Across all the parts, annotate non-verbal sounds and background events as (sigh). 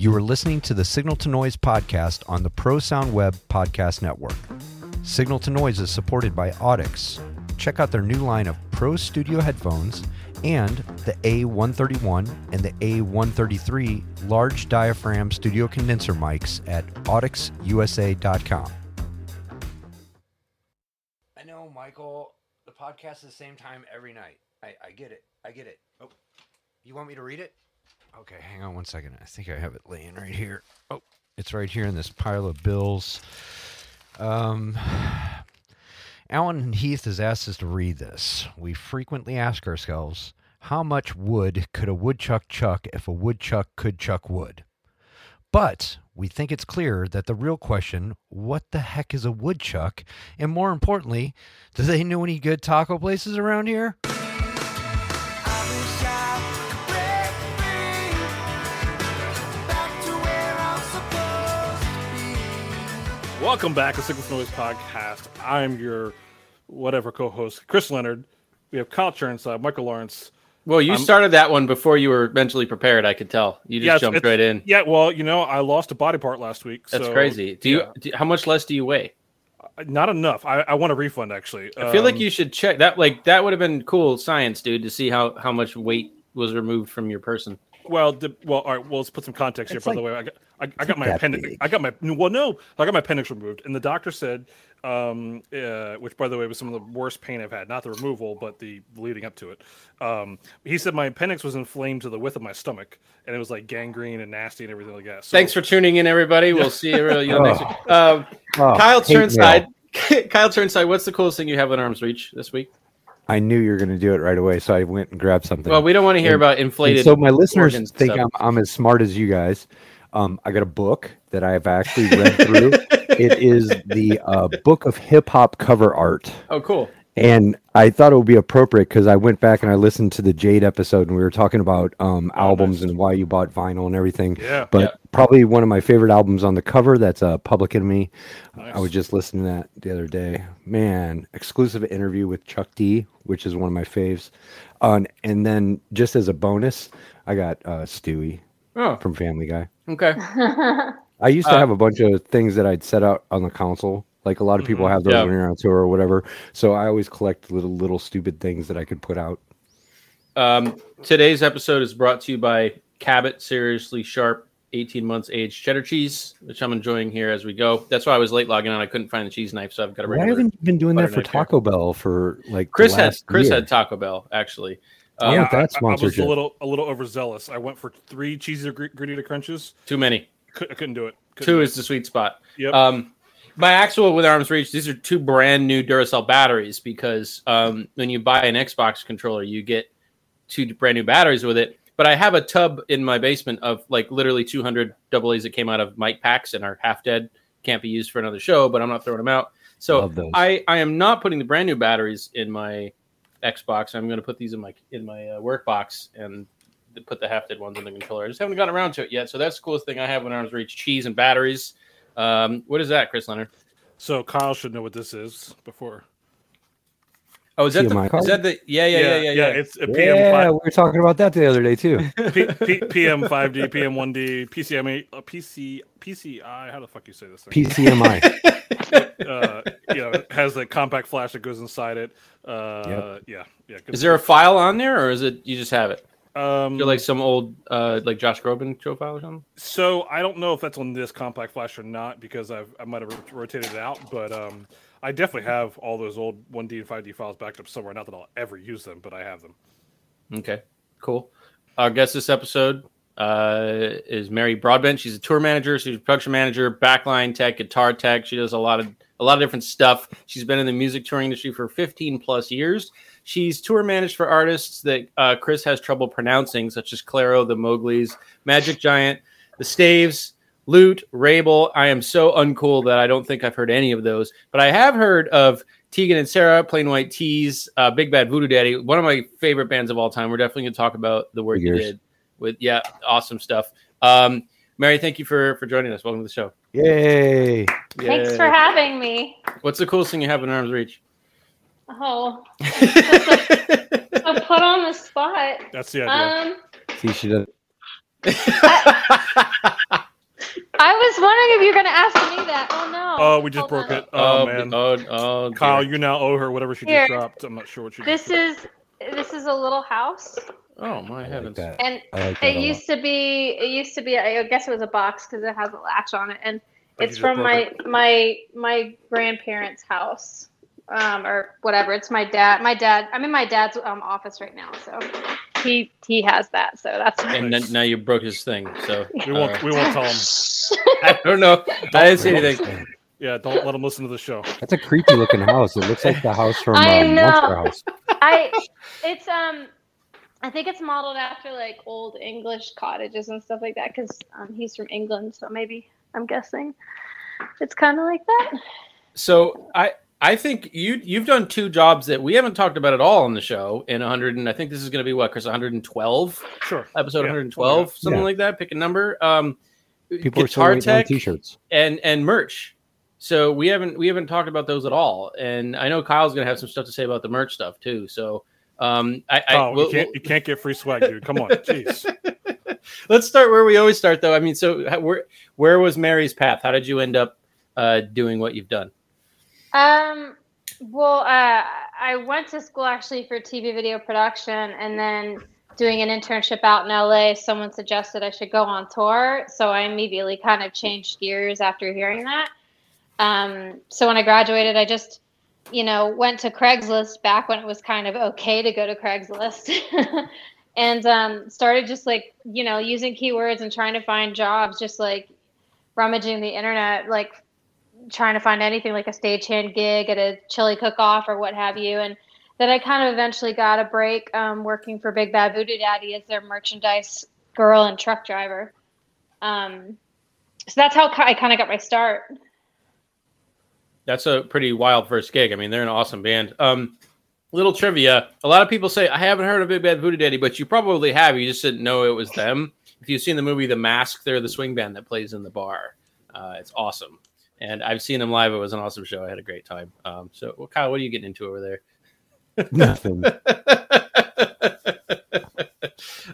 You are listening to the Signal to Noise podcast on the Pro Sound Web Podcast Network. Signal to Noise is supported by Audix. Check out their new line of Pro Studio headphones and the A131 and the A133 large diaphragm studio condenser mics at audixusa.com. I know, Michael, the podcast is the same time every night. I, I get it. I get it. Oh, you want me to read it? Okay, hang on one second. I think I have it laying right here. Oh, it's right here in this pile of bills. Um, Alan Heath has asked us to read this. We frequently ask ourselves, how much wood could a woodchuck chuck if a woodchuck could chuck wood? But we think it's clear that the real question, what the heck is a woodchuck? And more importantly, do they know any good taco places around here? Welcome back to Signal Noise Podcast. I'm your whatever co-host, Chris Leonard. We have Kyle Churnside, Michael Lawrence. Well, you I'm- started that one before you were mentally prepared. I could tell. You just Yeah, jumped right in. Yeah, well, you know, I lost a body part last week. That's so, crazy. Do you? Do, how much less do you weigh? Not enough. I, I want a refund actually. I feel like Um, you should check that. Like that would have been cool science, dude, to see how how much weight was removed from your person. Well, the, well, all right. Well, let's put some context It's here. By the way, I got I, I got my appendix. big. I got my well, no, I got my appendix removed, and the doctor said, um, uh, which by the way was some of the worst pain I've had. Not the removal, but the leading up to it. Um, he said my appendix was inflamed to the width of my stomach, and it was like gangrene and nasty and everything like that. So, Thanks for tuning in, everybody. We'll see you, you know, (laughs) next Oh. week. Um, Oh, Kyle. Turnside. (laughs) Kyle Turnside, what's the coolest thing you have in arm's reach this week? I knew you were going to do it right away, so I went and grabbed something. Well, we don't want to hear And- about inflated. so my listeners think. I'm, I'm as smart as you guys. Um, I got a book that I've actually read through. (laughs) it is the uh, book of hip hop cover art, Oh, cool. And I thought it would be appropriate because I went back and I listened to the Jade episode, and we were talking about um, albums nice. and why you bought vinyl and everything. Yeah. But Yeah. probably one of my favorite albums on the cover. That's uh, Public Enemy. Nice. I was just listening to that the other day. Man, exclusive interview with Chuck D, which is one of my faves. Uh, and then just as a bonus, I got uh, Stewie Oh, from Family Guy. okay. (laughs) I used to Uh, have a bunch of things that I'd set out on the console. Like a lot of people Mhm. have those Yeah. when you're on tour or whatever. So I always collect little little stupid things that I could put out. Um, today's episode is brought to you by Cabot Seriously Sharp 18 months aged cheddar cheese, which I'm enjoying here as we go. That's why I was late logging on. I couldn't find the cheese knife, so I've got a Why regular. haven't you been doing that for knife here. Taco Bell for like the Chris had Chris year? had Taco Bell actually. I Um, want that I, I was a little a little overzealous. I went for three cheesy gr- gordita crunches. too many. Could, I couldn't do it. Couldn't Two do is the sweet spot. it. Yep. Um, my actual with arms reach, these are two brand new Duracell batteries because um, when you buy an Xbox controller, you get two brand new batteries with it. But I have a tub in my basement of like literally 200 double A's that came out of mic packs and are half dead, can't be used for another show, but I'm not throwing them out. So I, I am not putting the brand new batteries in my Xbox. I'm going to put these in my in my uh, work box and put the half dead ones in the controller. I just haven't gotten around to it yet. So that's the coolest thing I have in arms reach: cheese and batteries. Um, what is that, Chris Leonard? so Kyle should know what this is before. Oh, is that TMI the, is that the yeah yeah yeah yeah yeah? It's a PM yeah, five, we were talking about that the other day too. (laughs) P, P, PM five D, PM one D, PCM uh, PC PCI. How the fuck you say this thing? PCMI. (laughs) uh, you know, has the compact flash that goes inside it. Uh, Yeah, yeah. Is there a file on there, or is it you just have it? Um, You're like some old uh, like Josh Groban show file or something? so I don't know if that's on this compact flash or not because I've I might have rotated it out, but um, I definitely have all those old one D and five D files backed up somewhere. Not that I'll ever use them, but I have them. Okay, cool. Our guest this episode uh, is Mary Broadbent. She's a tour manager, she's a production manager, backline tech, guitar tech. She does a lot of a lot of different stuff. She's been in the music touring industry for 15 plus years. She's tour managed for artists that uh, Chris has trouble pronouncing, such as Clairo, the Mowgli's, Magic Giant, the Staves, Loot, Rabel. I am so uncool that I don't think I've heard any of those, but I have heard of Tegan and Sara, Plain White T's, uh, Big Bad Voodoo Daddy, one of my favorite bands of all time. We're definitely going to talk about the work you did with, yeah, awesome stuff. Um, Mary, thank you for for joining us. Welcome to the show. Yay! Thanks for having me. What's the coolest thing you have in arm's reach? Oh, (laughs) so put on the spot. That's the idea. Um, See, she does. I, I was wondering if you're gonna ask me that. Oh no. Oh, we just Hold broke on. it. Oh, man. oh, oh, Kyle, you now owe her whatever she Here. just dropped. I'm not sure what she This just is this is a little house, oh my I like heavens! that. and like it a lot. used to be it used to be I guess it was a box because it has a latch on it, and Oh, it's from broke my my my grandparents' house. Um, or whatever. It's my dad. My dad. I'm in my dad's um, office right now, so he he has that. So that's And then, now you broke his thing, so We won't. uh, we won't tell him. (laughs) I don't know. I didn't see anything. (laughs) Yeah, don't let him listen to the show. That's a creepy looking house. It looks like the house from I um, know. Monster House. I it's um I think it's modeled after like old English cottages and stuff like that because um, he's from England, so maybe I'm guessing it's kind of like that. So I I think you you've done two jobs that we haven't talked about at all on the show in 100 and I think this is going to be what Chris 112 Sure. episode Yeah, 112 something Yeah. like that pick a number um People are still guitar waiting on tech t-shirts. and and merch so we haven't we haven't talked about those at all and I know Kyle's going to have some stuff to say about the merch stuff too so um I, I Oh, we'll- you can't. You can't get free swag, dude. Come on, (laughs) jeez. let's start where we always start though I mean so how- where where was Mary's path how did you end up uh doing what you've done Um, well, uh, I went to school actually for TV video production, and then doing an internship out in LA. Someone suggested I should go on tour, so I immediately kind of changed gears after hearing that. Um, so when I graduated, I just, you know, went to Craigslist back when it was kind of okay to go to Craigslist. (laughs) And um, started just like you know using keywords and trying to find jobs, just like rummaging the internet, like trying to find anything like a stagehand gig at a chili cook-off or what have you. And then I kind of eventually got a break um, working for Big Bad Voodoo Daddy as their merchandise girl and truck driver. Um, so that's how I kind of got my start. That's a pretty wild first gig. I mean, they're an awesome band. Um, little trivia: a lot of people say I haven't heard of Big Bad Voodoo Daddy, but you probably have. You just didn't know it was them. If you've seen the movie The Mask, they're the swing band that plays in the bar. Uh, it's awesome, and I've seen them live. It was an awesome show. I had a great time. Um, so, well, Kyle, what are you getting into over there? (laughs) Nothing. (laughs)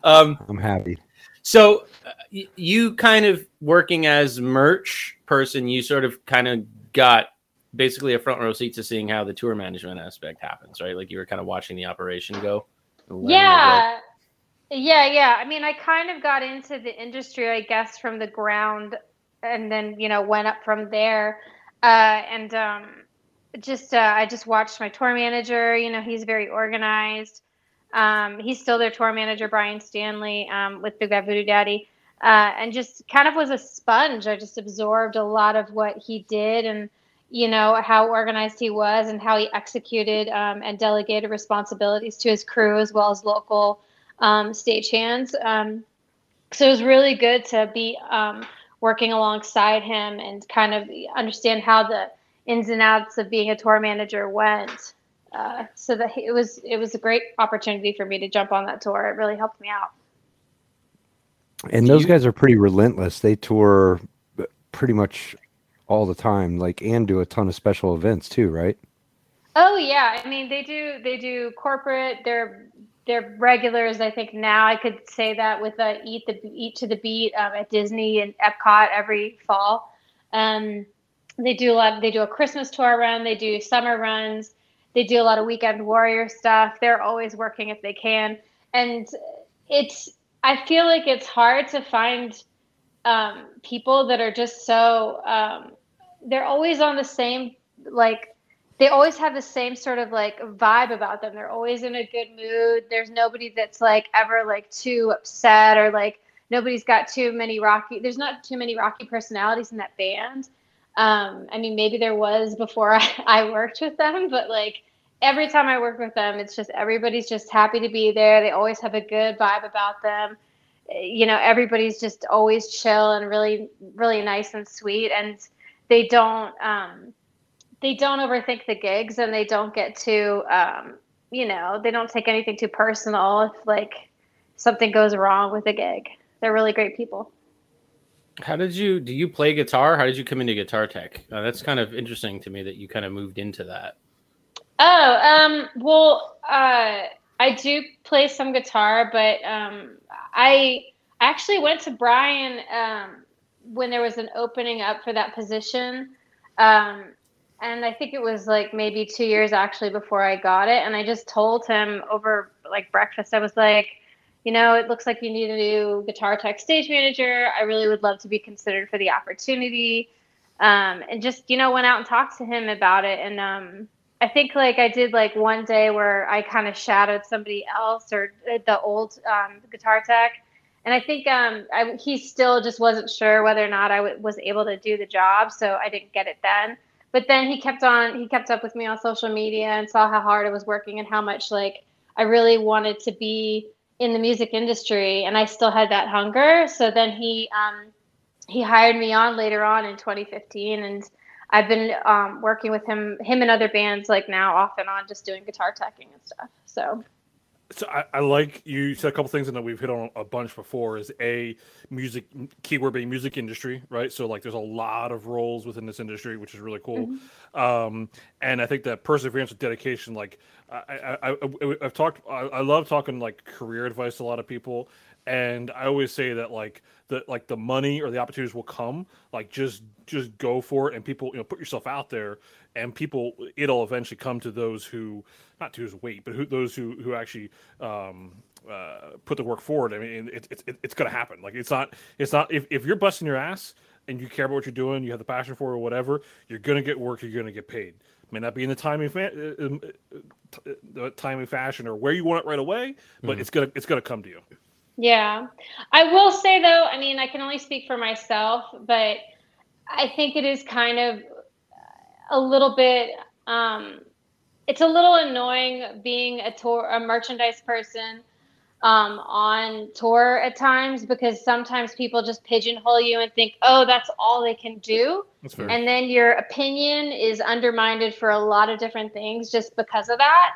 um, I'm happy. so uh, y- you kind of working as merch person, you sort of kind of got basically a front row seat to seeing how the tour management aspect happens, right? Like you were kind of watching the operation go. and letting it go. Yeah. Yeah, yeah. I mean, I kind of got into the industry, I guess, from the ground and then, you know, went up from there. Uh, and um, just, uh, I just watched my tour manager. You know, he's very organized. Um, he's still their tour manager, Brian Stanley, um, with Big Bad Voodoo Daddy. Uh, and just kind of was a sponge. I just absorbed a lot of what he did and, you know, how organized he was and how he executed um, and delegated responsibilities to his crew as well as local um, stagehands. Um, so it was really good to be um, working alongside him and kind of understand how the ins and outs of being a tour manager went. Uh, so that it was it was a great opportunity for me to jump on that tour. It really helped me out. And Do those you- guys are pretty relentless. They tour pretty much all the time, like and do a ton of special events too, right? Oh yeah, I mean they do they do corporate. They're they're regulars. I think now I could say that with uh, eat the eat to the beat um, at Disney and Epcot every fall. Um, they do a lot. They do a Christmas tour run. They do summer runs. They do a lot of weekend warrior stuff. They're always working if they can, and it's. I feel like it's hard to find um, people that are just so. Um, they're always on the same like they always have the same sort of like vibe about them. They're always in a good mood. There's nobody that's like ever like too upset or like nobody's got too many rocky. There's not too many rocky personalities in that band. Um, I mean, maybe there was before I, (laughs) I worked with them, but like every time I work with them, it's just everybody's just happy to be there. They always have a good vibe about them. You know, everybody's just always chill and really, really nice and sweet. And they don't, um, they don't overthink the gigs and they don't get too um, you know they don't take anything too personal if like something goes wrong with a gig they're really great people How did you do? You play guitar? How did you come into guitar tech? Uh, that's kind of interesting to me that you kind of moved into that. oh um, well uh, i do play some guitar but um, i actually went to brian um, when there was an opening up for that position. Um, and I think it was like maybe two years actually before I got it. And I just told him over like breakfast, I was like, you know, it looks like you need a new guitar tech stage manager. I really would love to be considered for the opportunity. Um, and just, you know, went out and talked to him about it. And um, I think like I did like one day where I kind of shadowed somebody else or the old um, guitar tech. And I think um, I, he still just wasn't sure whether or not I w- was able to do the job. So I didn't get it then but then he kept on he kept up with me on social media and saw how hard I was working and how much like I really wanted to be in the music industry and I still had that hunger. So then he um, he hired me on later on in 2015 and I've been um, working with him him and other bands like now off and on just doing guitar teching and stuff. So so I, I, like you said a couple things and that we've hit on a bunch before is a music keyword being music industry right? So like there's a lot of roles within this industry which is really cool. Mm-hmm. um, and i think that perseverance and dedication like i, I, I have talked I, I love talking like career advice to a lot of people. And i always say that like the like the money or the opportunities will come like just just go for it and people you know put yourself out there and people it'll eventually come to those who not to whose weight but who those who who actually um uh, put the work forward. I mean it's it's it's going to happen. Like it's not it's not if, if you're busting your ass and you care about what you're doing you have the passion for it or whatever you're going to get work you're going to get paid. May not be in the timing fa- uh, um, uh, the timing fashion or where you want it right away but mm-hmm. it's gonna it's gonna come to you yeah. I will say though i mean i can only speak for myself but i think it is kind of a little bit um, it's a little annoying being a tour a merchandise person um, on tour at times because sometimes people just pigeonhole you and think oh that's all they can do. And then your opinion is undermined for a lot of different things just because of that.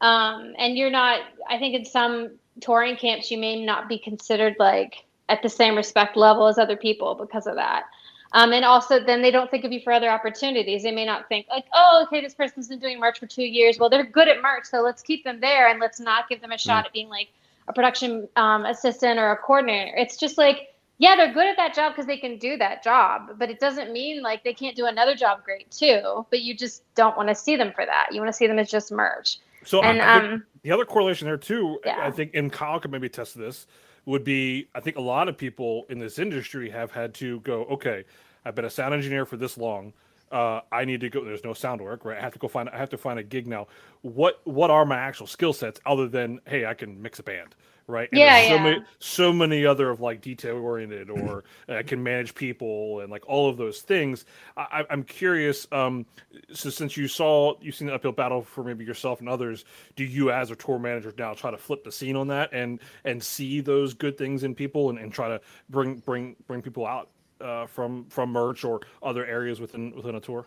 Um, and you're not i think in some touring camps you may not be considered like at the same respect level as other people because of that um, and also, then they don't think of you for other opportunities. They may not think like, oh, okay, this person's been doing merch for two years. Well, they're good at merch, so let's keep them there and let's not give them a shot mm. at being like a production um, assistant or a coordinator. It's just like, yeah, they're good at that job because they can do that job, but it doesn't mean like they can't do another job great too. But you just don't want to see them for that. You want to see them as just merch. So and I, I um, the other correlation there too, yeah. I think, and Kyle could maybe test this would be I think a lot of people in this industry have had to go, okay, I've been a sound engineer for this long. Uh, I need to go. There's no sound work, right? I have to go find. I have to find a gig now. What What are my actual skill sets other than hey, I can mix a band, right? And yeah, so yeah. Many, so many other of like detail oriented, or I can manage people and like all of those things. I, am curious. Um, so since you saw you've seen the uphill battle for maybe yourself and others, do you as a tour manager now try to flip the scene on that and and see those good things in people and, and try to bring bring bring people out uh, from from merch or other areas within within a tour?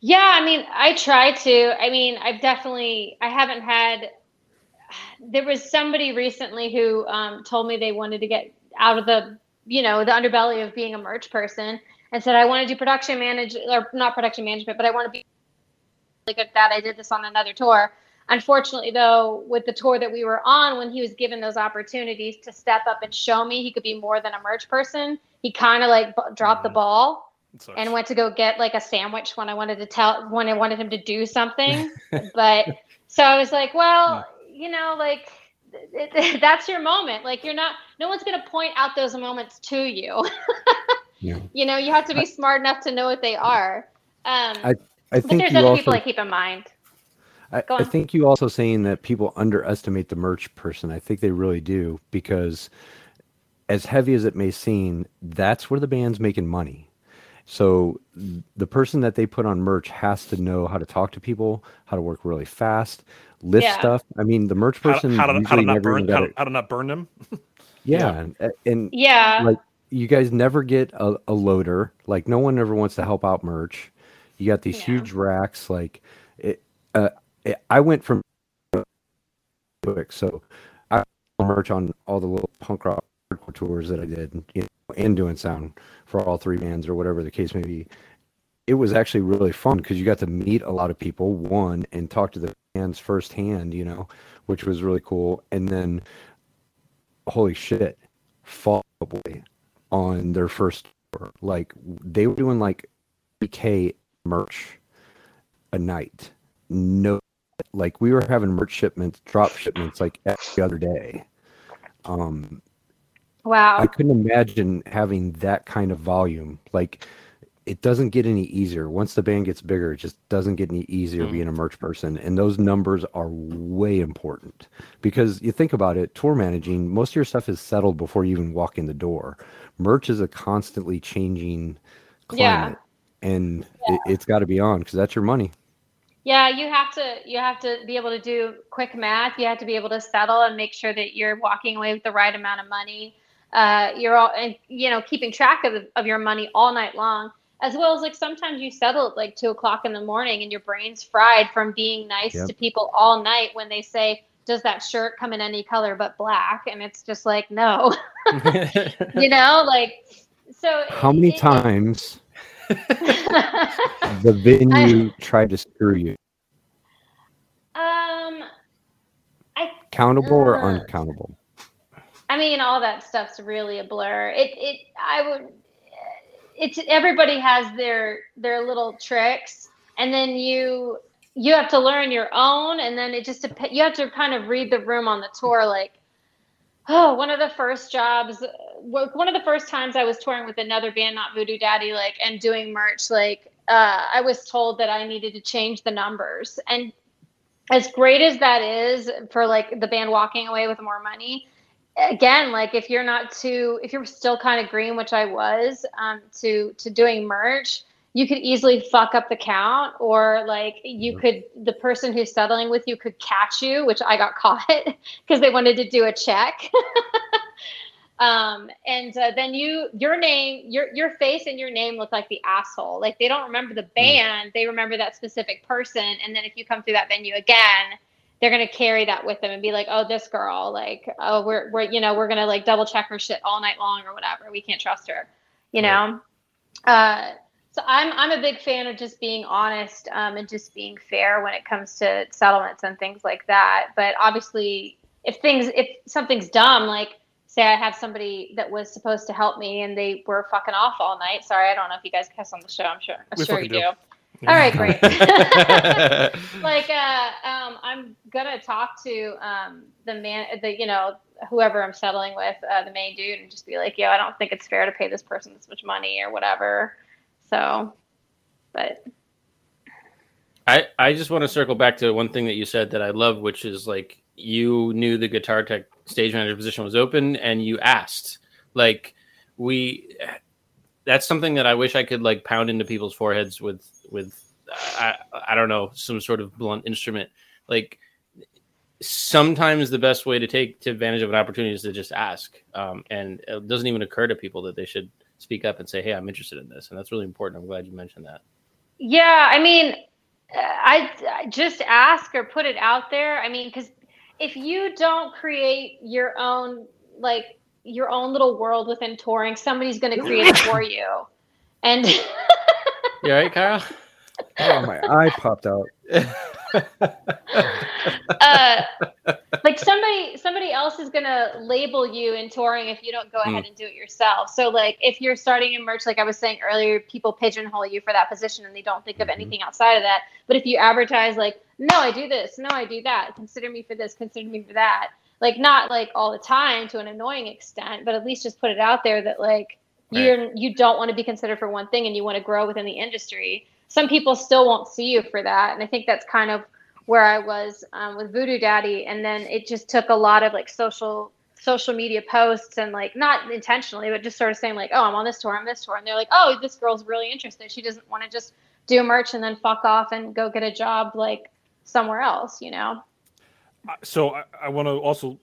Yeah, I mean, I try to. I mean, I've definitely I haven't had. There was somebody recently who um, told me they wanted to get out of the you know the underbelly of being a merch person and said I want to do production manage or not production management, but I want to be good at that. I did this on another tour. Unfortunately, though, with the tour that we were on, when he was given those opportunities to step up and show me he could be more than a merch person, he kind of like b- dropped the mm-hmm. ball and went to go get like a sandwich when I wanted to tell when I wanted him to do something. but (laughs) so I was like, well, you know, like it, it, (laughs) that's your moment. Like you're not. No one's gonna point out those moments to you. yeah. (laughs) You know, you have to be smart enough to know what they are. Um, I I think but there's other also, people I keep in mind. I, I, think you also saying that people underestimate the merch person. I think they really do because as heavy as it may seem, that's where the band's making money. So the person that they put on merch has to know how to talk to people, how to work really fast, lift yeah. stuff. I mean, the merch person how, how, to, how to, not burn how to, how to, not burn them. (laughs) yeah, yeah. And, and, yeah, like you guys never get a, a, loader. Like no one ever wants to help out merch. You got these yeah. huge racks. Like it, uh, it, I went from quick, so I merch on all the little punk rock tours that I did, you know, and doing sound for all three bands or whatever the case may be. It was actually really fun because you got to meet a lot of people, one, and talk to the bands firsthand, you know, which was really cool. And then, holy shit, Fall Boy. on their first tour. Like they were doing like 3k merch a night. No, like we were having merch shipments, drop shipments like every other day. Um, Wow. I couldn't imagine having that kind of volume. Like it doesn't get any easier. Once the band gets bigger, it just doesn't get any easier Mm. being a merch person. And those numbers are way important because you think about it, tour managing, most of your stuff is settled before you even walk in the door. Merch is a constantly changing Yeah. climate. And it, it's got to be on because that's your money. Yeah, you have to you have to be able to do quick math. You have to be able to settle and make sure that you're walking away with the right amount of money. Uh, you're all and you know keeping track of of your money all night long, as well as like sometimes you settle at like two o'clock in the morning and your brain's fried from being nice Yep. to people all night when they say, "Does that shirt come in any color but black?" And it's just like, no, (laughs) (laughs) you know, like so. How many it- times (laughs) the venue tried to screw you? um, I Countable or Uh, uncountable? I mean, all that stuff's really a blur. It, it, I would, it's everybody has their their little tricks, and then you you have to learn your own, and then it just you have to kind of read the room on the tour. Like, oh, one of the first jobs, one of the first times I was touring with another band, not Voodoo Daddy, like, and doing merch, like, uh, I was told that I needed to change the numbers, and as great as that is for like the band walking away with more money again like if you're not too if you're still kind of green which i was um, to to doing merch you could easily fuck up the count or like you Mhm. could the person who's settling with you could catch you which i got (laughs) caught because they wanted to do a check (laughs) um, and uh, then you your name your your face and your name look like the asshole like they don't remember the band they remember that specific person and then if you come through that venue again they're gonna carry that with them and be like, oh, this girl, like, oh, we're we're you know we're gonna like double check her shit all night long or whatever. We can't trust her, you know. Uh, so I'm I'm a big fan of just being honest um, and just being fair when it comes to settlements and things like that. But obviously, if things if something's dumb, like say I have somebody that was supposed to help me and they were fucking off all night. Sorry, I don't know if you guys cuss on the show. I'm sure I'm We sure you do. do. All right, (laughs) great. (laughs) like uh um i'm gonna talk to um the man the you know whoever i'm settling with uh, the main dude and just be like yo i don't think it's fair to pay this person this much money or whatever so but I, I just want to circle back to one thing that you said that I love, which is like you knew the guitar tech stage manager position was open and you asked. Like we that's something that I wish I could like pound into people's foreheads with with I, I don't know, some sort of blunt instrument. Like sometimes the best way to take to advantage of an opportunity is to just ask. Um, and it doesn't even occur to people that they should speak up and say, Hey, I'm interested in this. And that's really important. I'm glad you mentioned that. yeah i mean uh, I, I just ask or put it out there i mean because if you don't create your own like your own little world within touring somebody's going to create it for you and (laughs) You all right, Kyle? Oh, my eye popped out. (laughs) uh, like somebody somebody else is gonna label you in touring if you don't go ahead and do it yourself. So like if you're starting in merch, like I was saying earlier, people pigeonhole you for that position and they don't think of Mhm. anything outside of that. But if you advertise like, no, I do this, no, I do that, consider me for this, consider me for that, like not like all the time to an annoying extent, but at least just put it out there that like you're you don't want to be considered for one thing and you want to grow within the industry. Some people still won't see you for that, and I think that's kind of where I was um, with Voodoo Daddy, and then it just took a lot of like social social media posts and like not intentionally, but just sort of saying like, oh, I'm on this tour, I'm this tour, and they're like, oh, this girl's really interested. She doesn't want to just do merch and then fuck off and go get a job like somewhere else, you know? so I, I want to also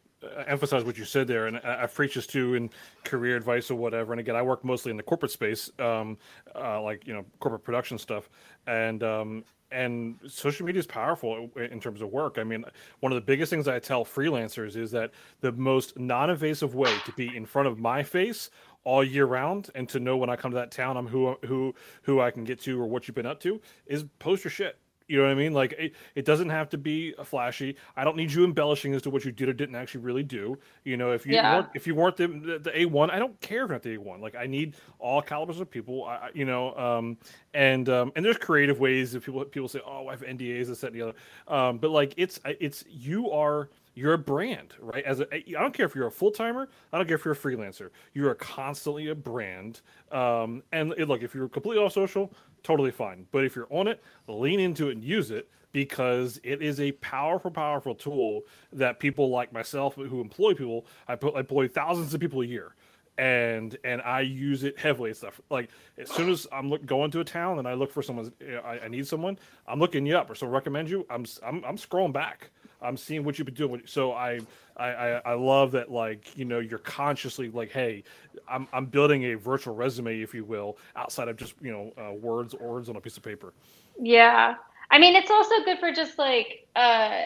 emphasize what you said there, and I, I preach this too in career advice or whatever. And again, I work mostly in the corporate space, um, uh, like you know, corporate production stuff, and um, and social media is powerful in terms of work. I mean, one of the biggest things I tell freelancers is that the most non-invasive way to be in front of my face all year round and to know when I come to that town I'm who who who I can get to or what you've been up to is post your shit You know what I mean? Like it, it doesn't have to be flashy. I don't need you embellishing as to what you did or didn't actually really do. You know, if you Yeah. weren't if you weren't the, the, the A1, I don't care if not the A1. Like I need all calibers of people. I, you know, um, and um, and there's creative ways that people people say, oh, I have NDAs, this, that, and the other. Um, but like it's it's you are you're a brand, right? As a, I don't care if you're a full timer, I don't care if you're a freelancer. You are constantly a brand. Um, and it- look, if you're completely off social, totally fine. But if you're on it, lean into it and use it because it is a powerful, powerful tool that people like myself who employ people, I put I employ thousands of people a year. And and I use it heavily and stuff. Like as soon as I'm look, going to a town and I look for someone, I, I need someone. I'm looking you up or someone recommend you. I'm I'm, I'm scrolling back. I'm seeing what you've been doing. So I, I, I, love that, like, you know, you're consciously like, hey, I'm, I'm building a virtual resume, if you will, outside of just, you know, uh, words, words on a piece of paper. Yeah. I mean, it's also good for just like, uh,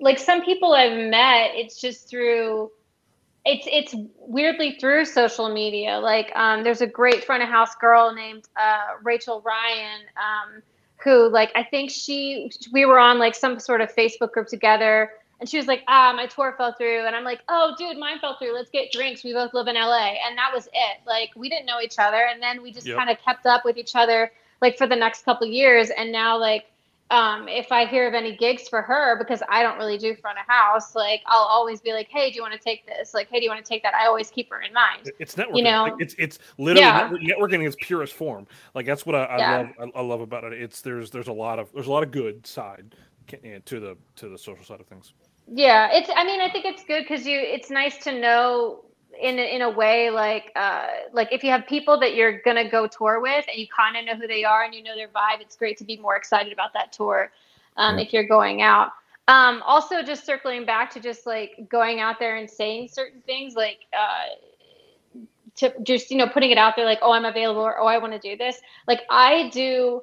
like some people I've met, it's just through, it's, it's weirdly through social media. Like, um, there's a great front of house girl named, uh, Rachel Ryan, um, who like, I think she, we were on like some sort of Facebook group together and she was like, ah, my tour fell through. And I'm like, oh, dude, mine fell through. Let's get drinks. We both live in LA. And that was it. Like, we didn't know each other. And then we just Yep. kind of kept up with each other like for the next couple years. And now, like, um, if I hear of any gigs for her, because I don't really do front of house, like, I'll always be like, hey, do you want to take this? Like, hey, do you want to take that? I always keep her in mind. It's networking. You know? Like, it's it's literally Yeah. network- networking in its purest form. Like that's what I, I Yeah. love. I, I love about it. It's there's there's a lot of there's a lot of good side eh, to the to the social side of things. Yeah, it's. I mean, I think it's good because you. It's nice to know in a, in a way like uh like if you have people that you're gonna go tour with and you kind of know who they are and you know their vibe. It's great to be more excited about that tour um, Yeah. if you're going out. Um, also, just circling back to just like going out there and saying certain things like. Uh, to just you know putting it out there like oh i'm available or oh i want to do this like i do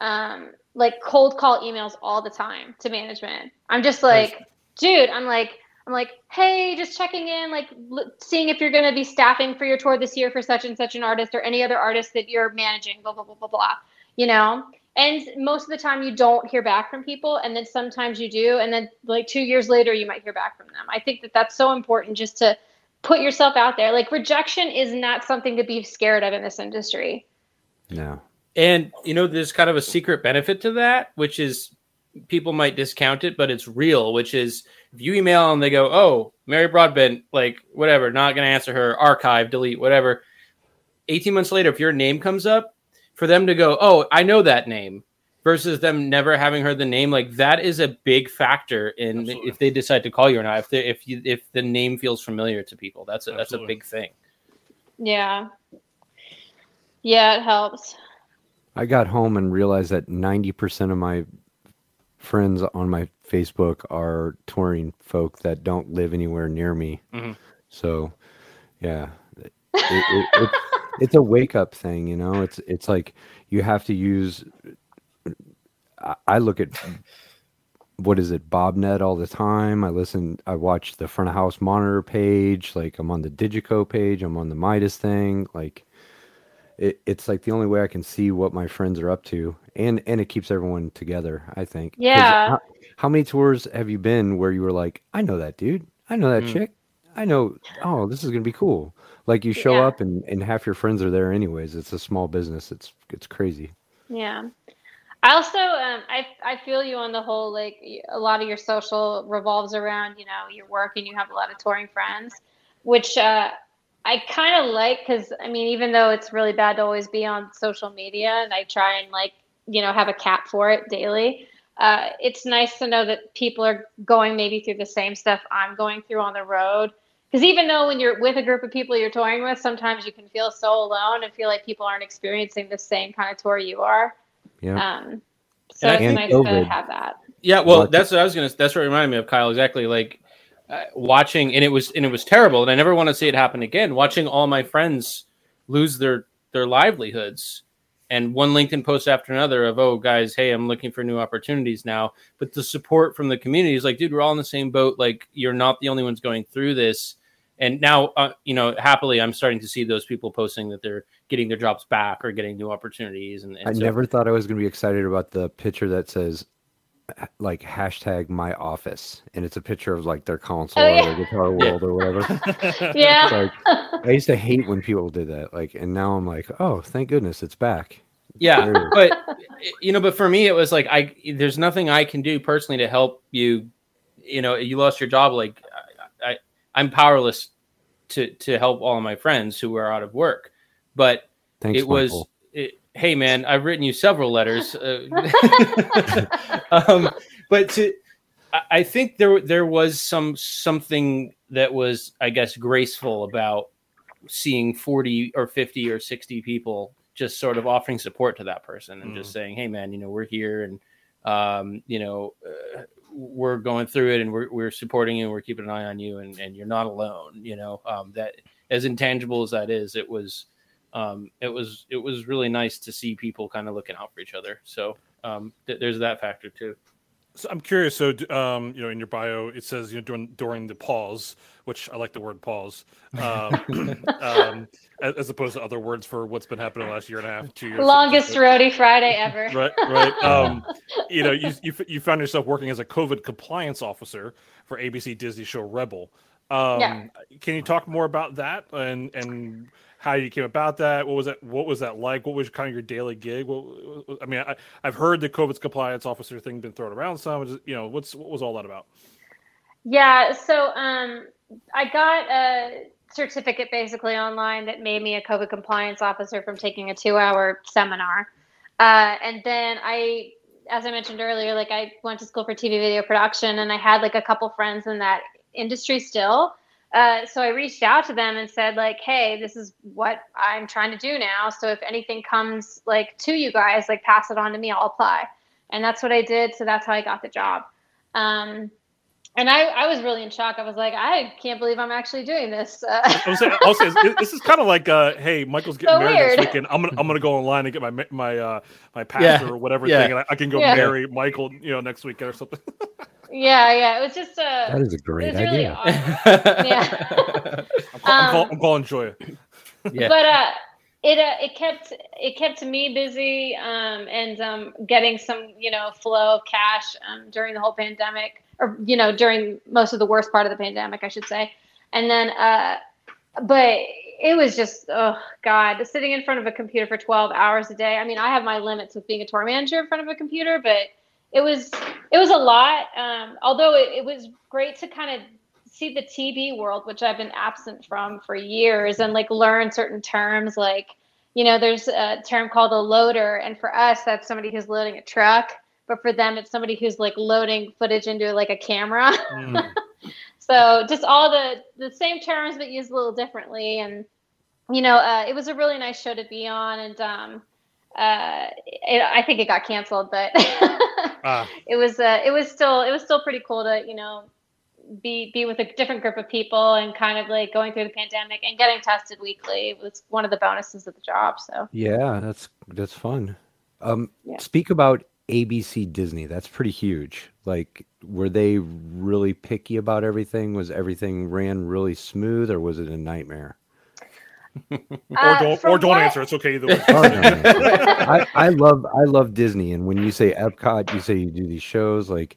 um like cold call emails all the time to management i'm just like dude i'm like i'm like hey just checking in like l- seeing if you're going to be staffing for your tour this year for such and such an artist or any other artist that you're managing blah blah blah blah blah you know and most of the time you don't hear back from people and then sometimes you do and then like two years later you might hear back from them i think that that's so important just to put yourself out there like rejection is not something to be scared of in this industry No. And you know, there's kind of a secret benefit to that, which is people might discount it, but it's real. Which is if you email and they go, "Oh, Mary Broadbent, like whatever, not going to answer her, archive, delete, whatever." 18 months later, if your name comes up, for them to go, "Oh, I know that name," versus them never having heard the name, like that is a big factor in Absolutely. if they decide to call you or not. If they, if you if the name feels familiar to people, that's a, that's a big thing. yeah yeah it helps I got home and realized that 90% of my friends on my Facebook are touring folk that don't live anywhere near me. Mhm. So, yeah, it, it, it, it's (laughs) a wake up thing, you know. It's it's like you have to use. I, I look at what is it, BobNet all the time. I listen. I watch the front of house monitor page. Like I'm on the Digico page. I'm on the Midas thing. Like it, it's like the only way I can see what my friends are up to, and and it keeps everyone together. I think. Yeah. How, many tours have you been where you were like, I know that dude, I know that Mm. chick, I know. Oh, this is gonna be cool. Like you show Yeah. up and and half your friends are there anyways. It's a small business. It's it's crazy. Yeah. I also um I I feel you on the whole like a lot of your social revolves around, you know, your work and you have a lot of touring friends, which uh I kind of like cuz I mean even though it's really bad to always be on social media and I try and like, you know, have a cap for it daily. Uh it's nice to know that people are going maybe through the same stuff I'm going through on the road. Because even though when you're with a group of people you're touring with, sometimes you can feel so alone and feel like people aren't experiencing the same kind of tour you are. Yeah. Um, so And it's and nice COVID. to have that. Yeah, well, that's what I was gonna. That's what reminded me of Kyle exactly. Like uh, watching, and it was and it was terrible, and I never want to see it happen again. Watching all my friends lose their their livelihoods, and one LinkedIn post after another of, "Oh, guys, hey, I'm looking for new opportunities now." But the support from the community is like, dude, we're all in the same boat. Like, you're not the only ones going through this. And now, uh, you know, happily, I'm starting to see those people posting that they're getting their jobs back or getting new opportunities. And, and I so- never thought I was going to be excited about the picture that says like hashtag my office, and it's a picture of like their console Oh, or yeah. their Guitar World or whatever. (laughs) Yeah. Like, I used to hate when people did that. Like, and now I'm like, oh, thank goodness it's back. Yeah, There. but you know, but for me, it was like I there's nothing I can do personally to help you. You know, you lost your job. Like I, I I'm powerless to to help all of my friends who are out of work. But Thanks, it was, Michael. Hey man, I've written you several letters. Uh, (laughs) (laughs) um, but to, I- think there there was some something that was, I guess, graceful about seeing forty or fifty or sixty people just sort of offering support to that person and just saying, "Hey, man, you know, we're here and um, you know, uh, we're going through it and we're we're supporting you and we're keeping an eye on you and and you're not alone." You know, um, that as intangible as that is, it was um, it was it was really nice to see people kind of looking out for each other. So um, th- there's that factor too. So I'm curious. So, um, you know, in your bio, it says you know during during the pause, which I like the word pause, um, (laughs) (laughs) um, as, as opposed to other words for what's been happening the last year and a half, two years. Longest roadie Friday ever. (laughs) Right, right. Um, you know, you, you you found yourself working as a COVID compliance officer for ABC Disney show Rebel. Um, Yeah. Can you talk more about that and and how you came about that? What was that? What was that like? What was kind of your daily gig? What, I mean, I, I've heard the COVID compliance officer thing been thrown around some. You know, what's what was all that about? Yeah, so um, I got a certificate basically online that made me a COVID compliance officer from taking a two-hour seminar, uh, and then I, as I mentioned earlier, like I went to school for TV video production, and I had like a couple friends in that industry still. Uh, so I reached out to them and said like, "Hey, this is what I'm trying to do now. So if anything comes like to you guys, like pass it on to me. I'll apply." And that's what I did. So that's how I got the job. Um, and I, I was really in shock. I was like, I can't believe I'm actually doing this. Uh, (laughs) I was saying, I'll say this- this is kind of like, uh, hey, Michael's getting So married weird. next weekend. I'm gonna I'm gonna go online and get my my uh, my pastor Yeah, or whatever yeah. thing, and I, I can go Yeah. marry Michael, you know, next weekend or something. (laughs) yeah, yeah. It was just a. That is a great was really idea. (laughs) Yeah. I'm, call, I'm, call, Um, I'm calling Joya. yeah. But uh, it uh, it kept it kept me busy um, and um, getting some you know flow of cash um, during the whole pandemic, or you know during most of the worst part of the pandemic, I should say. And then, uh, but it was just oh god, sitting in front of a computer for 12 hours a day. I mean, I have my limits with being a tour manager in front of a computer, but it was it was a lot. Um, although it, it was great to kind of see the TV world, which I've been absent from for years, and like learn certain terms. Like, you know, there's a term called a loader, and for us, that's somebody who's loading a truck. But for them, it's somebody who's like loading footage into like a camera. Mm. (laughs) So just all the the same terms, but used a little differently. And you know, uh, it was a really nice show to be on, and um, uh, it, I think it got canceled, but (laughs) Ah. it was uh, it was still it was still pretty cool to you know be be with a different group of people and kind of like going through the pandemic and getting tested weekly was one of the bonuses of the job. So Yeah, that's that's fun. Um, Yeah. speak about ABC Disney. That's pretty huge. Like, were they really picky about everything? Was everything ran really smooth, or was it a nightmare? Or Uh, don't from or don't what- answer. It's okay either way. Oh, no, no. I, I love I love Disney, and when you say Epcot, you say you do these shows like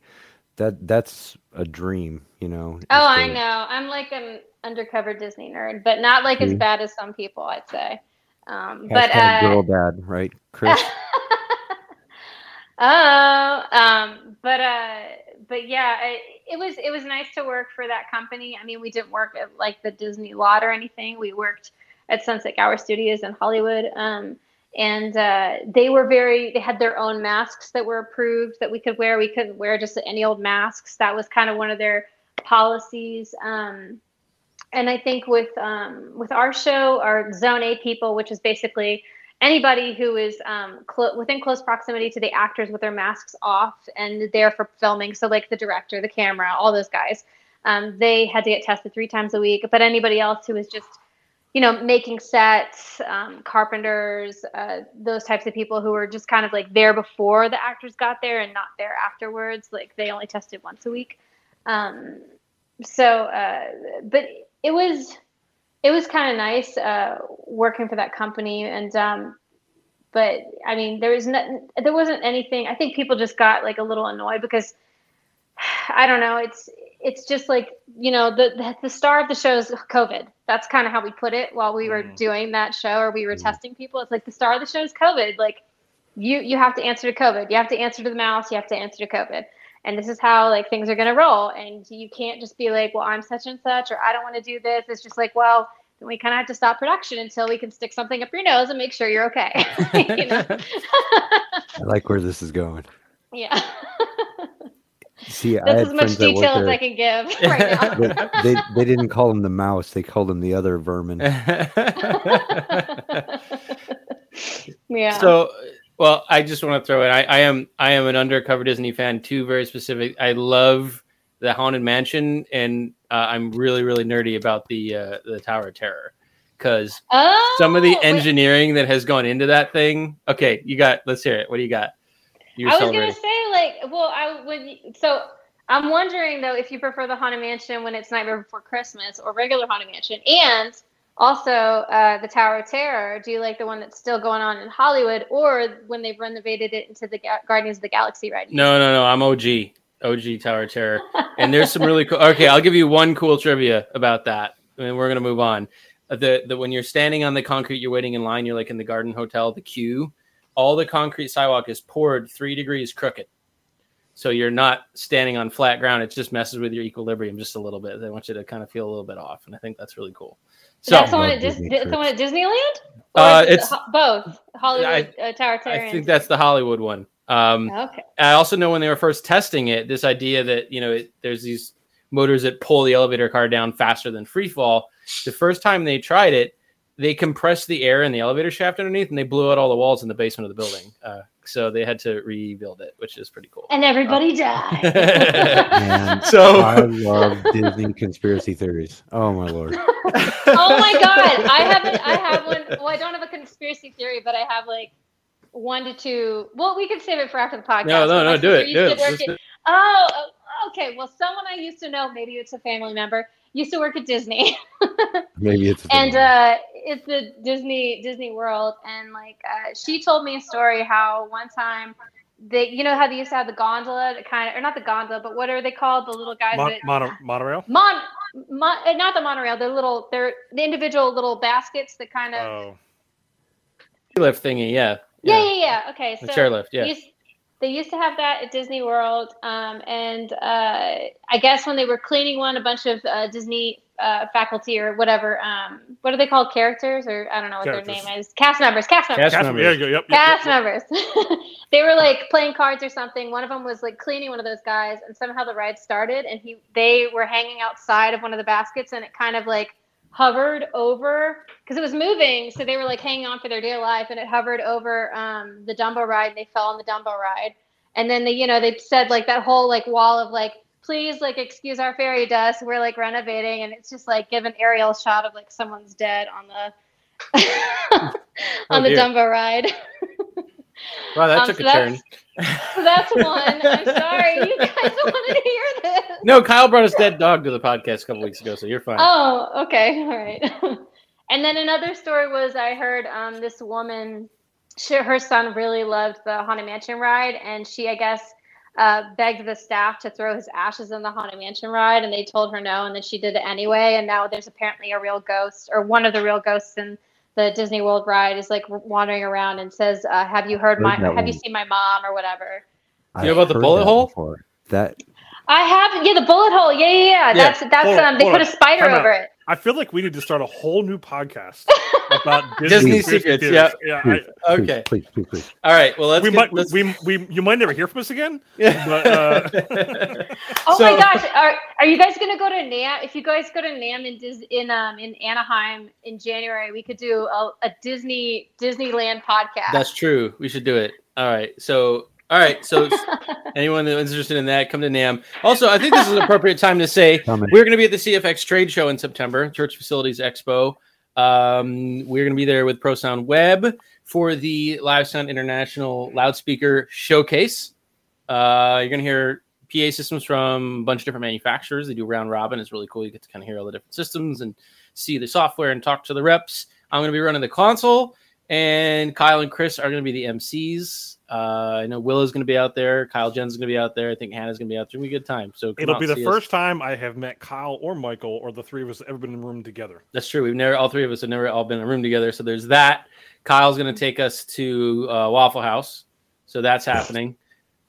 that. That's a dream, you know. is Oh, I know. I'm like an undercover Disney nerd, but not like as Mhm. bad as some people, I'd say. Um, but Hashtag uh, girl dad, right, Chris? (laughs) oh, um, but uh, but yeah, it, it was it was nice to work for that company. I mean, we didn't work at like the Disney lot or anything. We worked at Sunset Gower Studios in Hollywood. Um, and uh, they were very they had their own masks that were approved that we could wear. We couldn't wear just any old masks. That was kind of one of their policies. Um, and i think with um, with our show our zone a people which is basically anybody who is um, clo- within close proximity to the actors with their masks off and there for filming. So like the director the camera all those guys um, they had to get tested three times a week. But anybody else who was just you know, making sets, um, carpenters, uh, those types of people who were just kind of like there before the actors got there and not there afterwards. Like they only tested once a week. Um, so, uh, but it was, it was kind of nice uh, working for that company. And um, but I mean, there was no, there wasn't anything. I think people just got like a little annoyed because (sighs) I don't know. It's it's just like you know the the, the star of the show is COVID. That's kind of how we put it while we were Mm. doing that show or we were Mm. testing people. It's like the star of the show is COVID. Like you you have to answer to COVID. You have to answer to the mouse. You have to answer to COVID. And this is how like things are gonna roll. And you can't just be like, well, I'm such and such, or I don't want to do this. It's just like, well, then we kind of have to stop production until we can stick something up your nose and make sure you're okay. (laughs) (laughs) I like where this is going. yeah. (laughs) See, I That's had as much friends that worked detail as. I can give (laughs) right now. But they they didn't call him the mouse; they called him the other vermin. (laughs) yeah. So, well, I just want to throw in. I, I am I am an undercover Disney fan too. Very specific. I love the Haunted Mansion, and uh, I'm really really nerdy about the uh, the Tower of Terror because oh, some of the but engineering that has gone into that thing. Okay, you got. Let's hear it. What do you got? You're I was gonna say like, well, I would. So I'm wondering though if you prefer the Haunted Mansion when it's Nightmare Before Christmas or regular Haunted Mansion, and also uh, the Tower of Terror. Do you like the one that's still going on in Hollywood, or when they've renovated it into the Ga- Guardians of the Galaxy ride? No, no, no. I'm OG. OG Tower of Terror. And there's some really cool. Okay, I'll give you one cool trivia about that, and we're gonna move on. The the when you're standing on the concrete, you're waiting in line. You're like in the Garden Hotel, the queue. All the concrete sidewalk is poured three degrees crooked, so you're not standing on flat ground. It just messes with your equilibrium just a little bit. They want you to kind of feel a little bit off, and I think that's really cool. So that's the one at Dis- Disney that's the one at Disneyland. Or Uh, it's- ho- both Hollywood uh, Tower Terror. I think that's the Hollywood one. Um, okay. I also know when they were first testing it, this idea that you know it, there's these motors that pull the elevator car down faster than free fall. The first time they tried it, they compressed the air in the elevator shaft underneath, and they blew out all the walls in the basement of the building. Uh, so they had to rebuild it, which is pretty cool. And everybody died. (laughs) Man, so I love Disney conspiracy theories. Oh my lord! (laughs) oh my god, I haven't. I have one. Well, I don't have a conspiracy theory, but I have like one to two. Well, we could save it for after the podcast. no, no, no, do it, do it. work Let's at- do. Oh, okay. Well, someone I used to know, maybe it's a family member, used to work at Disney, (laughs) Maybe it's a and uh, it's the Disney Disney World, and like uh, she told me a story how one time. They, you know how they used to have the gondola, that kind of, or not the gondola, but what are they called? The little guys Mon- that mono- monorail. Mon, mon, uh, not the monorail. They're little. They're the individual little baskets that kind of. Oh, lift thingy, yeah, yeah, yeah, yeah. Okay, the so chairlift, yeah. they used, they used to have that at Disney World, um, and uh, I guess when they were cleaning one, a bunch of uh, Disney uh, faculty or whatever. Um, what are they called? Characters or I don't know what their name is. Cast members. Cast members. Cast Cast- members. there you go. Yep. yep, cast yep, members. (laughs) they were like playing cards or something. One of them was like cleaning one of those guys, and somehow the ride started, and he they were hanging outside of one of the baskets, and it kind of like hovered over because it was moving, so they were like hanging on for their dear life, and it hovered over um, the Dumbo ride, and they fell on the Dumbo ride, and then they you know they said like that whole like wall of like please like excuse our fairy dust we're like renovating and it's just like give an aerial shot of like someone's dead on the (laughs) on Oh, the dear. Dumbo ride. Wow, that Um, took so a that's- turn. So that's one. I'm (laughs) sorry, you guys (laughs) wanted to hear this. No, Kyle brought his dead dog to the podcast a couple weeks ago, so you're fine. Oh, okay, all right. and then another story was I heard um, this woman, she, her son really loved the Haunted Mansion ride, and she, I guess, uh, begged the staff to throw his ashes in the Haunted Mansion ride, and they told her no, and then she did it anyway. And now there's apparently a real ghost, or one of the real ghosts in the Disney World ride is like wandering around and says, uh, "Have you heard Heard my? that Have you seen my mom or whatever?" You know about the bullet that hole? before. That I have, yeah, the bullet hole, yeah, yeah, yeah. That's that's Hold um, they hold put a spider Time out. over it. I feel like we need to start a whole new podcast (laughs) about Disney Disney, secrets, theories. yeah. yeah. please, I, Okay. please, please, please, please. All right. Well, let's we get, might, let's, we, we, you might never hear from us again. (laughs) Yeah. But, uh, (laughs) Oh So- my gosh, are, are you guys gonna go to NAMM? If you guys go to NAMM in Dis, in um in Anaheim in January, we could do a, a Disney Disneyland podcast. That's true. We should do it. All right. So, all right. So, (laughs) anyone that's interested in that, come to NAMM. Also, I think this is an appropriate time to say we're going to be at the CFX Trade Show in September, Church Facilities Expo. Um, we're going to be there with Pro Sound Web for the Live Sound International Loudspeaker Showcase. Uh, you're going to hear PA systems from a bunch of different manufacturers. They do round robin. It's really cool. You get to kind of hear all the different systems and see the software and talk to the reps. I'm going to be running the console. And Kyle and Chris are going to be the MCs. Uh, I know Willow's going to be out there. Kyle Jen's going to be out there. I think Hannah's going to be out there. It'll be a good time. So It'll be the see us. first time I have met Kyle or Michael or the three of us ever been in a room together. That's true. We've never, all three of us have never all been in a room together. So there's that. Kyle's going to take us to uh, Waffle House. So that's happening.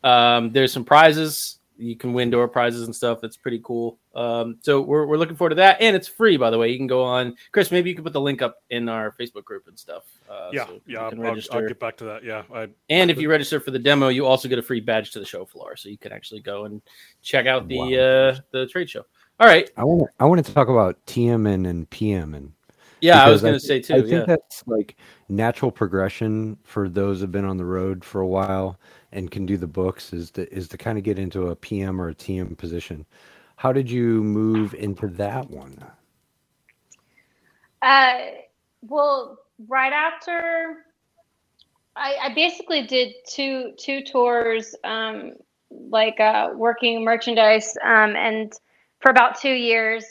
Um, there's some prizes. You can win door prizes and stuff. That's pretty cool. Um, so we're, we're looking forward to that. And it's free, by the way. You can go on. Chris, maybe you can put the link up in our Facebook group and stuff. Uh, yeah, so yeah. can I'll, I'll get back to that. Yeah, I, And if you register for the demo, you also get a free badge to the show floor, so you can actually go and check out the Wow. uh, the trade show. All right, I want to I want to talk about TM and PM and yeah, I was going to thi- say I too. think Yeah, that's like natural progression for those who've been on the road for a while and can do the books is to is to kind of get into a PM or a TM position. How did you move into that one? Uh, well, right after I, I basically did two two tours, um, like uh, working merchandise, um, and for about two years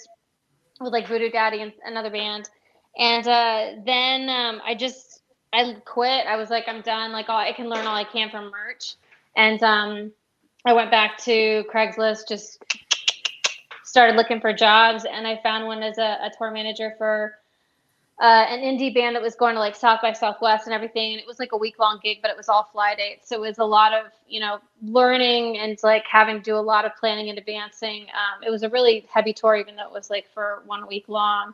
with like Voodoo Daddy and another band, and uh, then um, I just I quit. I was like, I'm done. Like, I can learn all I can from merch, and um, I went back to Craigslist, just started looking for jobs, and I found one as a, a tour manager for uh, an indie band that was going to like South by Southwest and everything. And it was like a week long gig, but it was all fly dates. So it was a lot of, you know, learning and like having to do a lot of planning and advancing. Um, it was a really heavy tour, even though it was like for one week long.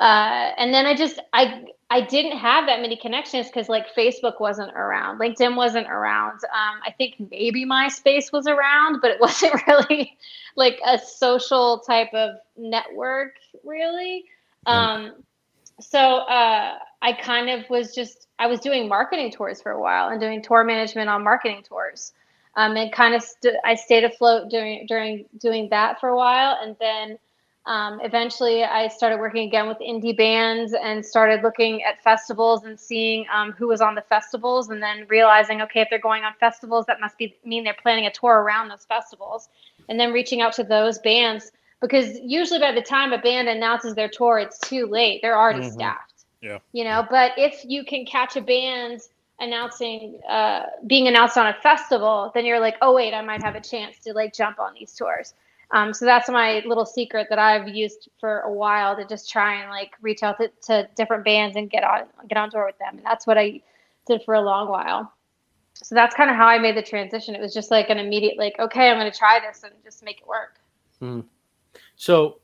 Uh, and then I just, I, I didn't have that many connections because like Facebook wasn't around, LinkedIn wasn't around. Um, I think maybe MySpace was around, but it (laughs) wasn't really like a social type of network, really. Um, so uh, I kind of was just I was doing marketing tours for a while and doing tour management on marketing tours, um, and kind of st- I stayed afloat during during doing that for a while, and then um, eventually I started working again with indie bands and started looking at festivals and seeing um, who was on the festivals, and then realizing okay if they're going on festivals that must be mean they're planning a tour around those festivals, and then reaching out to those bands because usually by the time a band announces their tour, it's too late. They're already Mhm. staffed. Yeah. You know, but if you can catch a band announcing, uh, being announced on a festival, then you're like, oh wait, I might have a chance to like jump on these tours. Um, so that's my little secret that I've used for a while to just try and like reach out to, to different bands and get on get on tour with them. And that's what I did for a long while. So that's kind of how I made the transition. It was just like an immediate like, okay, I'm going to try this and just make it work. So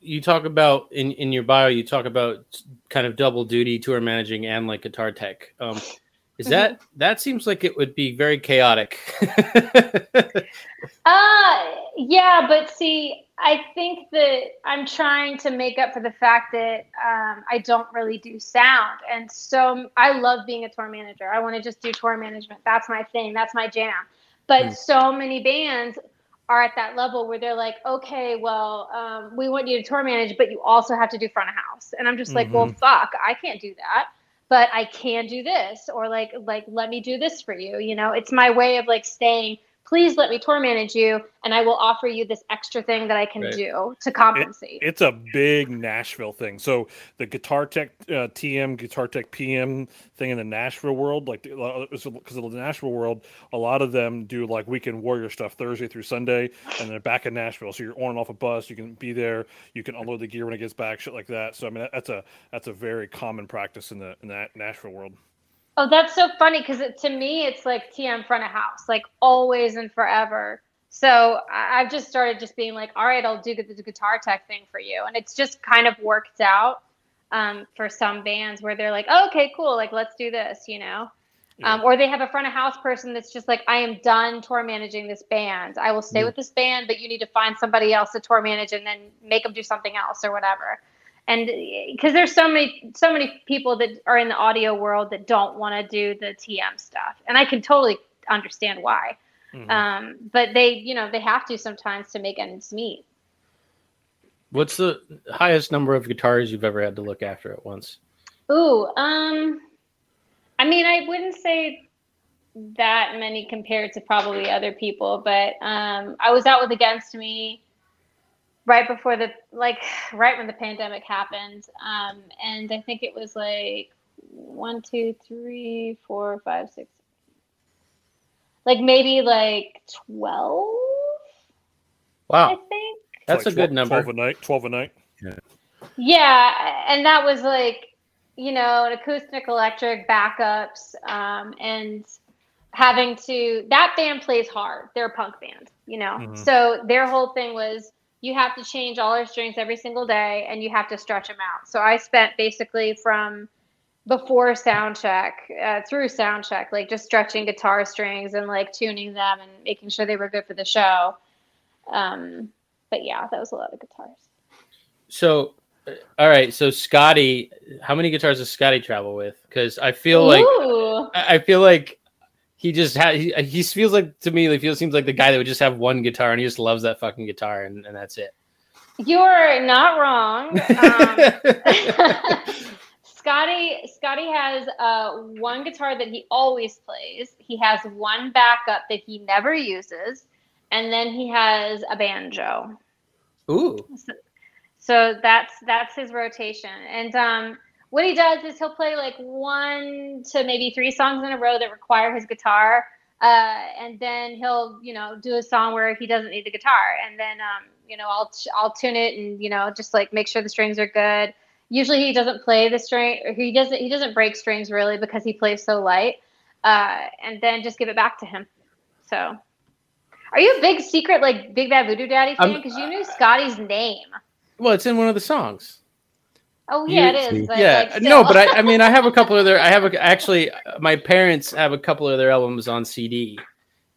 you talk about in in your bio, you talk about kind of double duty tour managing and like guitar tech. Um, is that that seems like it would be very chaotic? (laughs) Uh, yeah, but see, I think that I'm trying to make up for the fact that um, I don't really do sound. And so I love being a tour manager. I want to just do tour management. That's my thing, that's my jam. But Hmm. so many bands are at that level where they're like, okay, well, um, we want you to tour manage, but you also have to do front of house. And I'm just like, well, fuck, I can't do that. But I can do this, or like, like let me do this for you. You know, it's my way of like staying please let me tour manage you and I will offer you this extra thing that I can Right. do to compensate. it's a big Nashville thing. So the Guitar Tech uh, TM, Guitar Tech PM thing in the Nashville world, like because of the Nashville world, a lot of them do like weekend warrior stuff Thursday through Sunday, and they're back in Nashville. So you're on and off a bus, you can be there, you can unload the gear when it gets back, shit like that. So I mean that's a that's a very common practice in the in that Nashville world. Oh, that's so funny because to me it's like TM front of house, like always and forever. So I- I've just started just being like, all right, I'll do the, guitar tech thing for you, and it's just kind of worked out um, for some bands where they're like, oh, okay, cool, like let's do this, you know. Um, or they have a front of house person that's just like, I am done tour managing this band. I will stay Mm. with this band, but you need to find somebody else to tour manage and then make them do something else or whatever. And because there's so many, so many people that are in the audio world that don't want to do the TM stuff, and I can totally understand why. Mhm. Um, but they, you know, they have to sometimes to make ends meet. What's the highest number of guitars you've ever had to look after at once? Ooh, um, I mean, I wouldn't say that many compared to probably other people, but um, I was out with Against Me right before the like (sighs) right when the pandemic happened, um, and I think it was like one, two, three, four, five, six. Like maybe like twelve. wow I Wow, think. Like that's a good number. Twelve a night. Twelve a night. Yeah, yeah and that was like, you know, an acoustic electric backups, um, and having to that band plays hard. They're a punk band, you know. Mhm. So their whole thing was you have to change all our strings every single day and you have to stretch them out. So I spent basically from before sound check uh, through sound check, like just stretching guitar strings and like tuning them and making sure they were good for the show. Um, but yeah, that was a lot of guitars. So, uh, all right. So Scotty, how many guitars does Scotty travel with? Because I feel like Ooh. I I feel like he just had he, he feels like to me like feels seems like the guy that would just have one guitar and he just loves that fucking guitar and, and that's it. You're not wrong. Um, (laughs) Scotty Scotty has uh, one guitar that he always plays. He has one backup that he never uses, and then he has a banjo. Ooh, So that's that's his rotation. And um, what he does is he'll play like one to maybe three songs in a row that require his guitar, uh, and then he'll you know do a song where he doesn't need the guitar, and then um, you know I'll I'll tune it and you know just like make sure the strings are good. Usually he doesn't play the string, or he doesn't he doesn't break strings really because he plays so light, uh, and then just give it back to him. So. Are you a big secret like Big Bad Voodoo Daddy fan? Because you knew Scotty's name. well, it's in one of the songs. Oh yeah, it is. But yeah, like, no, but I, I mean, I have a couple of their. I have a, (laughs) actually, uh, my parents have a couple of their albums on CD,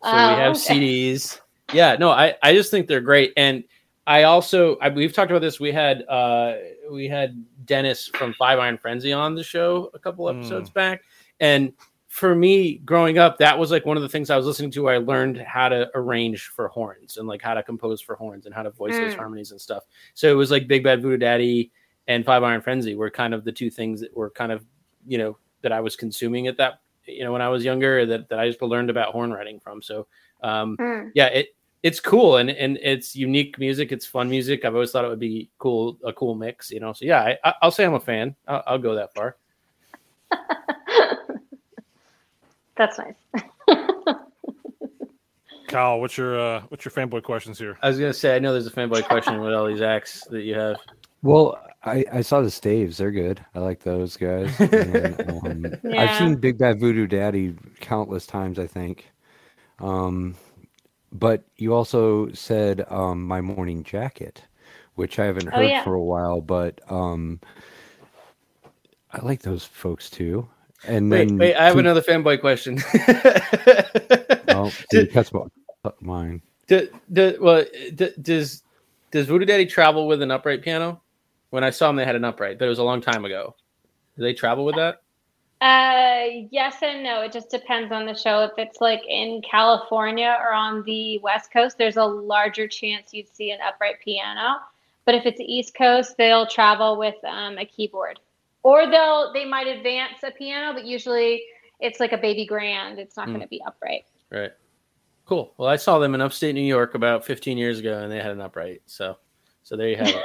so Oh, we have okay. CDs. Yeah, no, I I just think they're great, and I also I, we've talked about this. We had uh we had Dennis from Five Iron Frenzy on the show a couple Mm. episodes back, and for me growing up, that was like one of the things I was listening to. I learned how to arrange for horns and like how to compose for horns and how to voice those Mm. harmonies and stuff. So it was like Big Bad Voodoo Daddy and Five Iron Frenzy were kind of the two things that were kind of you know that I was consuming at that you know when I was younger that that I just learned about horn writing from. So um, Mm. yeah, it it's cool and and it's unique music. It's fun music. I've always thought it would be cool a cool mix. You know, so yeah, I, I'll say I'm a fan. I'll, I'll go that far. (laughs) That's nice. (laughs) Kyle, what's your uh, what's your fanboy questions here? I was gonna say I know there's a fanboy question with all these acts that you have. Well, I, I saw the staves. They're good. I like those guys. And, (laughs) um, I've seen Big Bad Voodoo Daddy countless times, I think. Um, but you also said um, My Morning Jacket, which I haven't Oh, heard yeah. for a while, but um, I like those folks too. And Wait, then wait, I have two- another fanboy question. (laughs) Oh, Did- that's what mine. do, do, well, d- does does Voodoo Daddy travel with an upright piano? When I saw them, they had an upright, but it was a long time ago. Do they travel with that? Uh, yes and no. It just depends on the show. If it's like in California or on the West Coast, there's a larger chance you'd see an upright piano. But if it's East Coast, they'll travel with um, a keyboard, or they'll they might advance a piano, but usually it's like a baby grand. It's not Hmm. going to be upright. Right. Cool. Well, I saw them in upstate New York about 15 years ago, and they had an upright. So, so there you have it.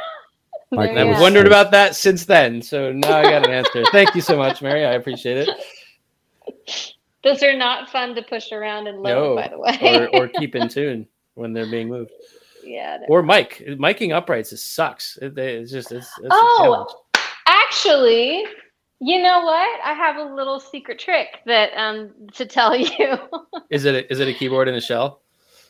Like, And I've you was go. wondered about that since then. So now I got an answer. Thank you so much, Mary. I appreciate it. (laughs) Those are not fun to push around and load, No, by the way. or, or (laughs) keep in tune when they're being moved. yeah. Or mic. Miking uprights it sucks. It, it's just it's, it's Oh. Actually, you know what? I have a little secret trick that um to tell (laughs) you. Is it a, is it a keyboard in a shell?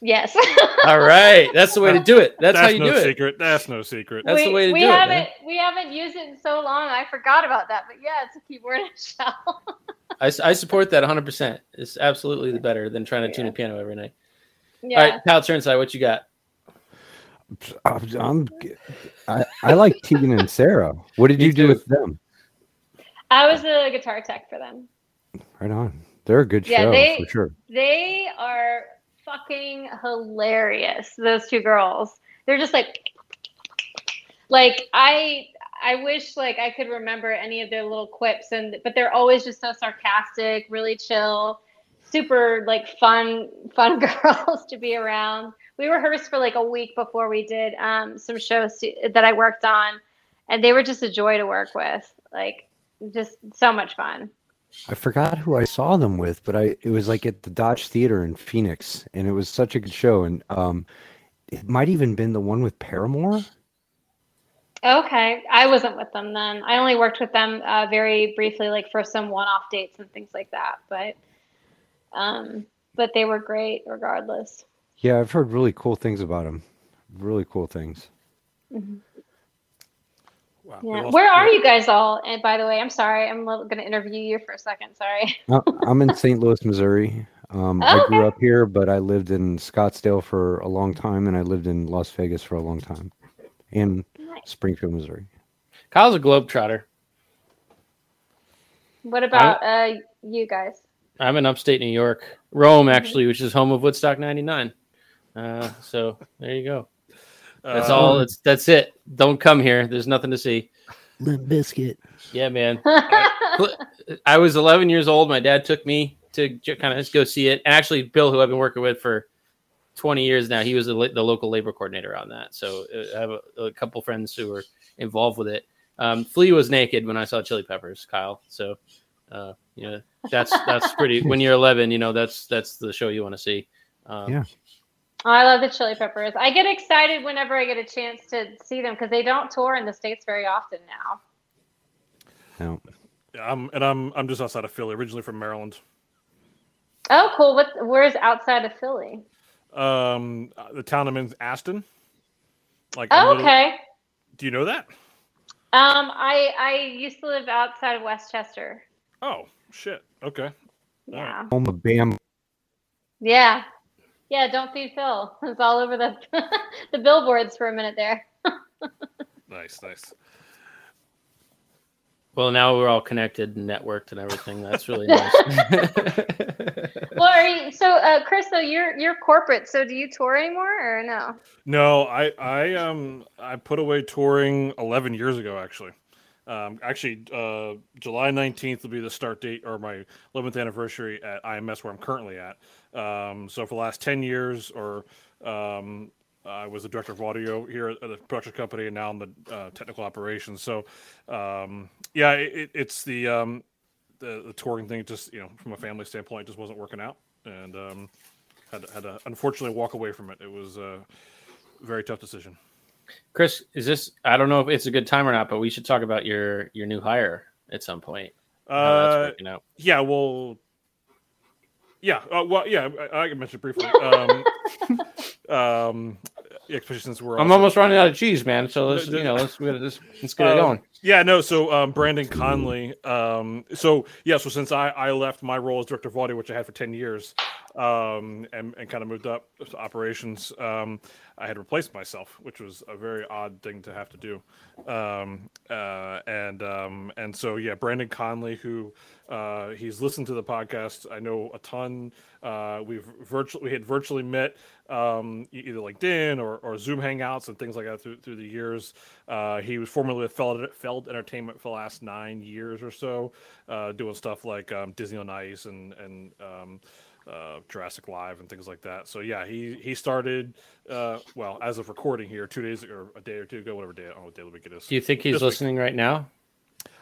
Yes. (laughs) All right, that's the way to do it. That's, how you no do it. secret. That's no secret. That's we, the way to we do it, haven't man. we haven't used it in so long. I forgot about that. But yeah, it's a keyboard and a shell. (laughs) I, s- I support that 100. percent It's absolutely the better than trying to tune Yeah. a piano every night. yeah. All right, Kyle Turnside, what you got? I'm, I'm- I, I like Tegan and Sara. What did Me you do too. with them? I was the guitar tech for them. Right on. They're a good Yeah, show they- for sure. They are fucking hilarious. Those two girls. They're just like like I I wish like I could remember any of their little quips and but they're always just so sarcastic, really chill, super like fun fun (laughs) girls to be around. We rehearsed for like a week before we did um, some shows that I worked on, and they were just a joy to work with. Like just so much fun. I forgot who I saw them with, but I it was like at the Dodge Theater in Phoenix, and it was such a good show. And um, it might even been the one with Paramore. Okay, I wasn't with them then. I only worked with them uh, very briefly, like for some one-off dates and things like that. But, um, but they were great regardless. Yeah, I've heard really cool things about them. Really cool things. Mm-hmm. Wow. Yeah. Where are you guys all? And by the way, I'm sorry, I'm going to interview you for a second. Sorry. (laughs) I'm in St. Louis, Missouri. Um, I Oh, grew okay. up here, but I lived in Scottsdale for a long time, and I lived in Las Vegas for a long time, and Nice. Springfield, Missouri. Kyle's a globetrotter. What about uh, you guys? I'm in upstate New York, Rome, actually, which is home of Woodstock '99. Uh, so there you go. That's Uh, all. It's that's it. Don't come here. There's nothing to see. Limp Bizkit. Yeah, man. (laughs) I was 11 years old. My dad took me to kind of go see it. And actually, Bill, who I've been working with for 20 years now, he was the, the local labor coordinator on that. So uh, I have a, a couple friends who were involved with it. Um, Flea was naked when I saw Chili Peppers, Kyle. So, uh, you know, that's that's pretty. When you're 11, you know that's that's the show you want to see. Um, Yeah. Oh, I love the Chili Peppers. I get excited whenever I get a chance to see them because they don't tour in the states very often now. No. yeah, I'm, and I'm I'm just outside of Philly, originally from Maryland. Oh, cool. What? Where's outside of Philly? Um, uh, the town I'm in, Aston. Like, Oh, literally- okay. Do you know that? Um, I I used to live outside of West Chester. Oh shit. Okay. Yeah, Home of Bam. yeah, yeah. Don't feed Phil. (laughs) It's all over the (laughs) the billboards for a minute there. (laughs) Nice, nice. Well, now we're all connected and networked and everything. That's really nice. Well, are you, so uh, Chris, though you're you're corporate, so do you tour anymore or no? No, I I um I put away touring 11 years ago actually. Um, actually, uh, July 19th will be the start date or my 11th anniversary at IMS where I'm currently at. Um, so for the last 10 years, or um, I was the director of audio here at the production company, and now I'm the uh, technical operations. So um, yeah, it, it- it's the um, the the touring thing. Just you know, from a family standpoint, just wasn't working out, and um, had to, had to unfortunately walk away from it. It was a very tough decision. Chris, is this? I don't know if it's a good time or not, but we should talk about your your new hire at some point. Uh, yeah, well, yeah, uh, well, yeah, I, I can mention it briefly. Um, (laughs) um, yeah, especially I'm also- almost running out of cheese, man. So let's you know let's just let's get it Um, going. Yeah, no. So um, Brandon Conley. Um, so yeah. So since I, I left my role as director of audio, which I had for ten years, um, and, and kind of moved up to operations, um, I had replaced myself, which was a very odd thing to have to do. Um, uh, and um, and so yeah, Brandon Conley, who uh, he's listened to the podcast. I know a ton. Uh, we've virtually we had virtually met um, either LinkedIn or, or Zoom Hangouts and things like that through, through the years. Uh, he was formerly with Feld, Feld Entertainment for the last nine years or so, uh, doing stuff like um, Disney on Ice and and um, uh, Jurassic Live and things like that. So yeah, he he started uh, well as of recording here two days or a day or two ago, whatever day I don't know what day of the week it is. Do you think he's this week. listening right now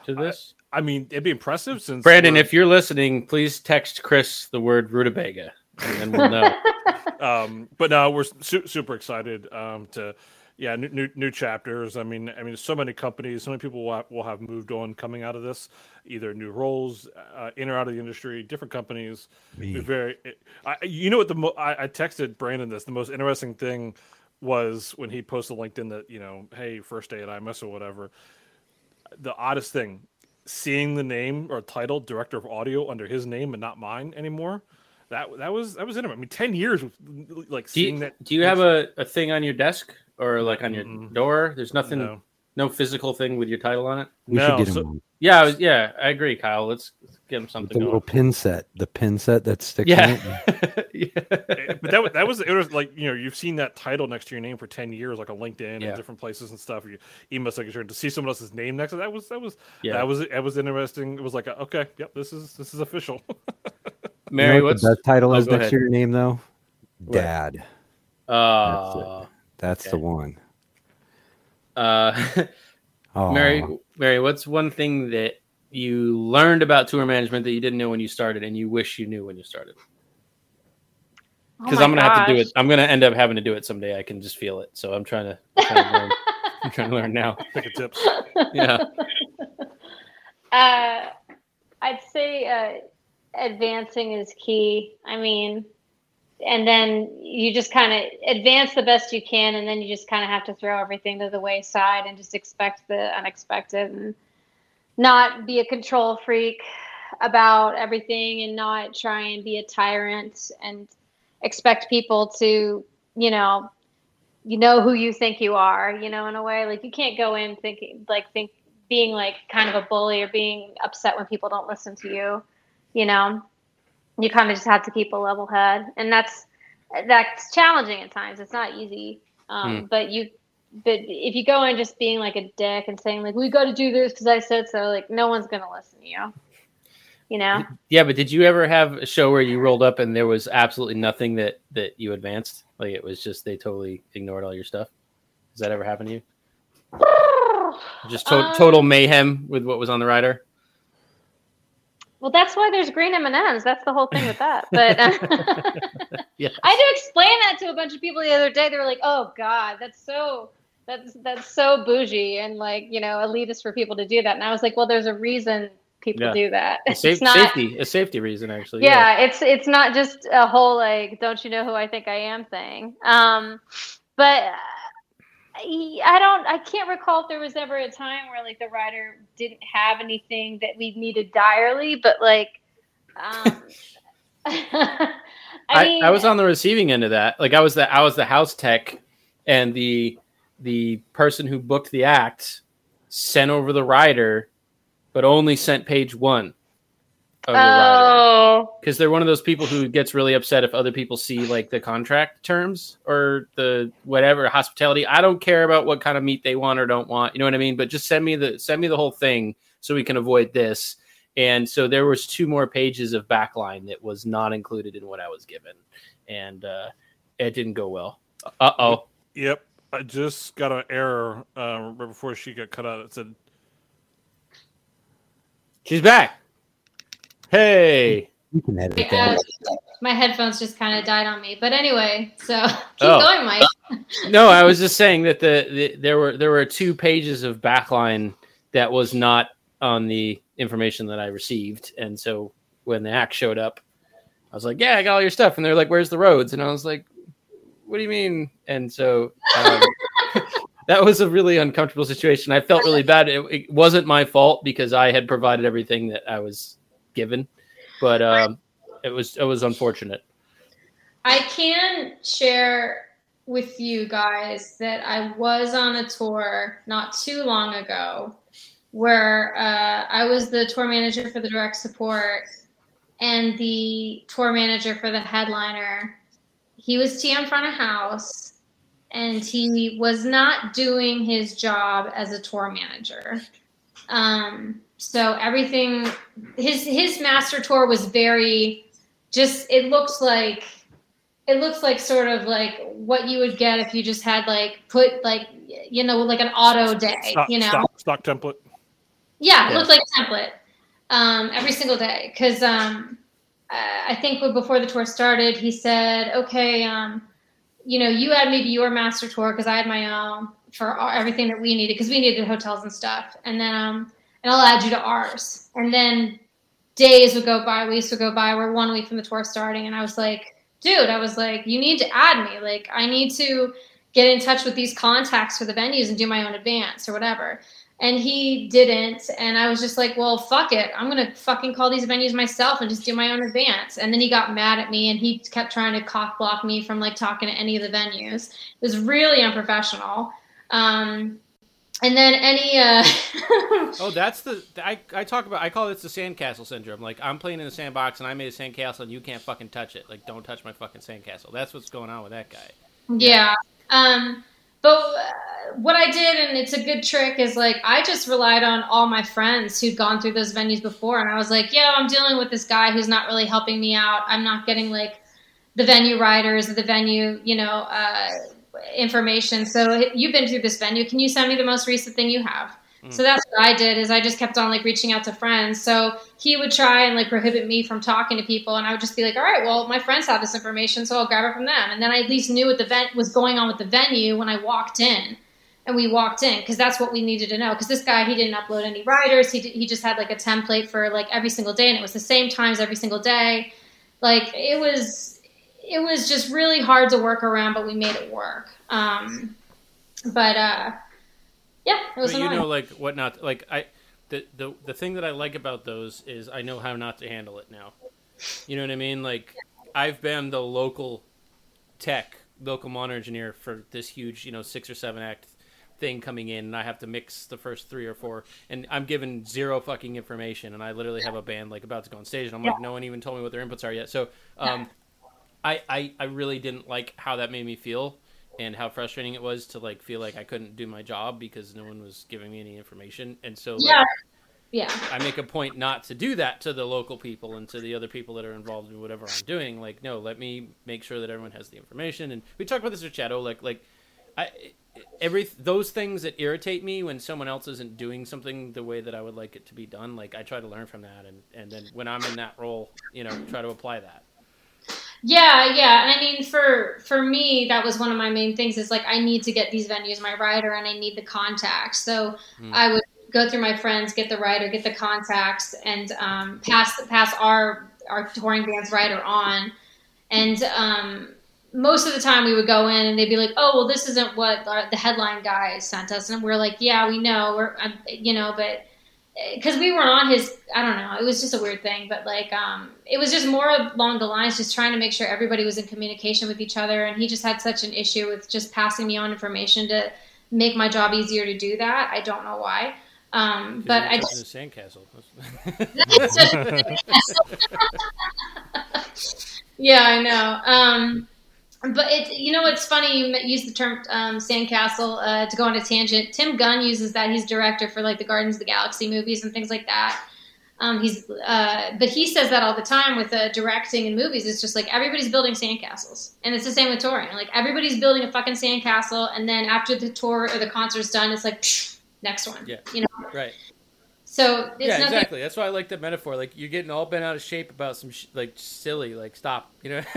to this? I mean, it'd be impressive since Brandon, if you're listening, please text Chris the word rutabaga, and we'll know. (laughs) um, but no, we're su- super excited um, to, yeah, new, new new chapters. I mean, I mean, so many companies, so many people will have, will have moved on coming out of this, either new roles, uh, in or out of the industry, different companies. Me. Very, I, you know what the mo- I, I texted Brandon this. The most interesting thing was when he posted LinkedIn that you know, hey, first day at IMS or whatever. The oddest thing, seeing the name or title director of audio under his name and not mine anymore. That that was that was interesting. I mean, ten years with like Do seeing you, that. do you have a, a thing on your desk or like on your Mm-mm. door? There's nothing, no. No, physical thing with your title on it. We No, should get him one. Yeah, I was, yeah, I agree, Kyle. Let's, let's get him With something the little pin set, the pin set that sticks in Yeah, it. (laughs) yeah. Eh, but that was that was it was like you know you've seen that title next to your name for ten years, like on LinkedIn Yeah. and different places and stuff. Your email signature to see someone else's name next to that was that was Yeah. that was that was interesting. It was like a, okay, yep, this is this is official. (laughs) Mary, you know what what's the title Oh, is next ahead. to your name though? Dad. uh, That's Okay. the one. uh, (laughs) Oh, Mary, Mary, what's one thing that you learned about tour management that you didn't know when you started, and you wish you knew when you started? Oh Because my I'm gonna have to do it. I'm gonna end up having to do it someday. I can just feel it. So I'm trying to. I'm trying to learn. (laughs) I'm trying to learn now. Pick a tips. Yeah. (laughs) Uh, I'd say uh, advancing is key. I mean, and then you just kind of advance the best you can, and then you just kind of have to throw everything to the wayside and just expect the unexpected and not be a control freak about everything and not try and be a tyrant and expect people to, you know, you know who you think you are, you know, in a way. Like you can't go in thinking like think being like kind of a bully or being upset when people don't listen to you, you know. You kind of just have to keep a level head, and that's that's challenging at times. It's not easy, um, but you. But if you go in just being like a dick and saying like we got to do this because I said so, like no one's gonna listen to you. You know. Yeah, but did you ever have a show where you rolled up and there was absolutely nothing that that you advanced? Like it was just they totally ignored all your stuff. Does that ever happen to you? (sighs) Just to- Um, total mayhem with what was on the rider. Well, that's why there's green M and M's. That's the whole thing with that. But (laughs) Yeah. (laughs) I had to explain that to a bunch of people the other day. They were like, "Oh God, that's so that's that's so bougie and like you know elitist for people to do that." And I was like, "Well, there's a reason people Yeah. do that. A (laughs) safe, it's not, safety, a safety reason actually. yeah, it's it's not just a whole like, don't you know who I think I am thing. Um, but uh, I I don't, I can't recall if there was ever a time where like the rider didn't have anything that we needed direly, but like, um, (laughs) I, I, mean, I was on the receiving end of that. Like I was the I was the house tech, and the the person who booked the act sent over the rider, but only sent page one of the rider Oh, because they're one of those people who gets really upset if other people see like the contract terms or the whatever hospitality. I don't care about what kind of meat they want or don't want. You know what I mean? But just send me the send me the whole thing so we can avoid this. And so there was two more pages of backline that was not included in what I was given, and uh, it didn't go well. Uh oh. Yep. I just got an error uh, right before she got cut out. It said, She's back. Hey. You can edit Uh, my headphones just kind of died on me. But anyway, so (laughs) keep Oh. going, Mike. (laughs) No, I was just saying that the, the there were there were two pages of backline that was not on the information that I received, and so when the act showed up, I was like, "Yeah, I got all your stuff," and they're like, "Where's the Rhodes?" And I was like, "What do you mean?" And so um, (laughs) that was a really uncomfortable situation. I felt really bad. It, it wasn't my fault because I had provided everything that I was given, but um, it was it was unfortunate. I can share with you guys that I was on a tour not too long ago where uh, I was the tour manager for the direct support and the tour manager for the headliner. He was TM front of house and he was not doing his job as a tour manager. Um, so everything, his his master tour was very just. It looks like it looks like sort of like what you would get if you just had like put like you know like an auto day stock, you know stock, stock template. yeah it Yeah. looked like a template um, every single day because um, uh, i think before the tour started he said okay um, you know you had maybe your master tour because i had my own for all, everything that we needed because we needed hotels and stuff and then um, and i'll add you to ours and then days would go by weeks would go by we're one week from the tour starting and i was like dude, I was like, you need to add me. Like, I need to get in touch with these contacts for the venues and do my own advance or whatever. And he didn't. And I was just like, well, fuck it. I'm going to fucking call these venues myself and just do my own advance. And then he got mad at me and he kept trying to cock block me from like talking to any of the venues. It was really unprofessional. Um, and then any, uh, (laughs) Oh, that's the I, I talk about. I call this the sandcastle syndrome. Like I'm playing in a sandbox and I made a sandcastle and you can't fucking touch it. Like don't touch my fucking sandcastle. That's what's going on with that guy. Yeah. Um, but uh, what I did, and it's a good trick, is like I just relied on all my friends who'd gone through those venues before, and I was like, "Yeah, I'm dealing with this guy who's not really helping me out. I'm not getting like the venue riders, the venue, you know, uh, information. So you've been through this venue. Can you send me the most recent thing you have?" Mm. So that's what I did is I just kept on like reaching out to friends. So he would try and like prohibit me from talking to people, and I would just be like, all right, well, my friends have this information, so I'll grab it from them. And then I at least knew what the event was going on with the venue when I walked in. And we walked in because that's what we needed to know. Because this guy, he didn't upload any riders. He, did, he just had like a template for like every single day, and it was the same times every single day. Like it was, it was just really hard to work around, but we made it work. Um, but uh, yeah, it was But you know, like what not like I. The, the the thing that I like about those is I know how not to handle it now. You know what I mean? Like I've been the local tech, local monitor engineer for this huge, you know, six or seven act thing coming in, and I have to mix the first three or four, and I'm given zero fucking information, and I literally have a band like about to go on stage, and I'm like, no one even told me what their inputs are yet. So, um, I, I I really didn't like how that made me feel. And how frustrating it was to like feel like I couldn't do my job because no one was giving me any information, and so like, yeah, yeah, I make a point not to do that to the local people and to the other people that are involved in whatever I'm doing. Like, no, let me make sure that everyone has the information. And we talked about this with Shadow. Like, like I every those things that irritate me when someone else isn't doing something the way that I would like it to be done. Like, I try to learn from that, and and then when I'm in that role, you know, try to apply that. Yeah, yeah. And I mean, for for me, that was one of my main things. Is like I need to get these venues my rider, and I need the contacts. So Hmm. I would go through my friends, get the rider, get the contacts, and um, pass pass our our touring band's rider on. And um, most of the time, we would go in, and they'd be like, "Oh, well, this isn't what the headline guy sent us," and we're like, "Yeah, we know, we're um, you know, but." Because we weren't on his i don't know it was just a weird thing but like um it was just more along the lines just trying to make sure everybody was in communication with each other and he just had such an issue with just passing me on information to make my job easier to do that i don't know why um but i just sandcastle. (laughs) (laughs) yeah i know um but it, you know, it's funny you use the term um, sandcastle uh, to go on a tangent. Tim Gunn uses that. He's director for like the Guardians of the Galaxy movies and things like that. Um, he's, uh, but he says that all the time with uh, directing in movies. It's just like everybody's building sandcastles, and it's the same with touring. Like everybody's building a fucking sandcastle, and then after the tour or the concert's done, it's like psh, next one. Yeah. You know. right. So it's yeah, nothing. exactly. That's why I like the metaphor. Like you're getting all bent out of shape about some sh- like silly. Like stop. You know, (laughs)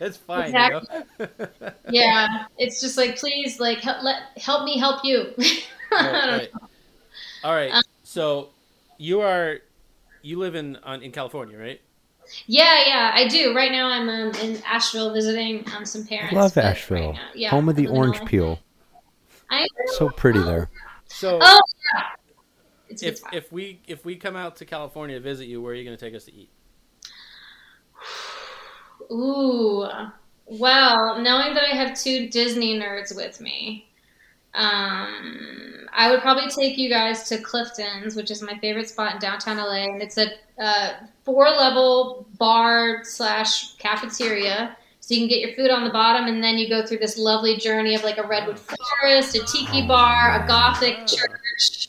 it's fine. exactly. You know? (laughs) Yeah, it's just like please, like help, let help me help you. (laughs) right, right. All right. Um, so you are you live in on, in California, right? Yeah, yeah, I do. Right now, I'm um, in Asheville visiting um, some parents. Love Asheville. right now- yeah, Home of the I live in orange peel. I So pretty there. So Oh, yeah. It's, if it's if we if we come out to California to visit you, where are you going to take us to eat? (sighs) Ooh, well, knowing that I have two Disney nerds with me, um, I would probably take you guys to Clifton's, which is my favorite spot in downtown LA, and it's a uh, four-level bar slash cafeteria. So you can get your food on the bottom, and then you go through this lovely journey of like a redwood forest, a tiki bar, a gothic Ah. church,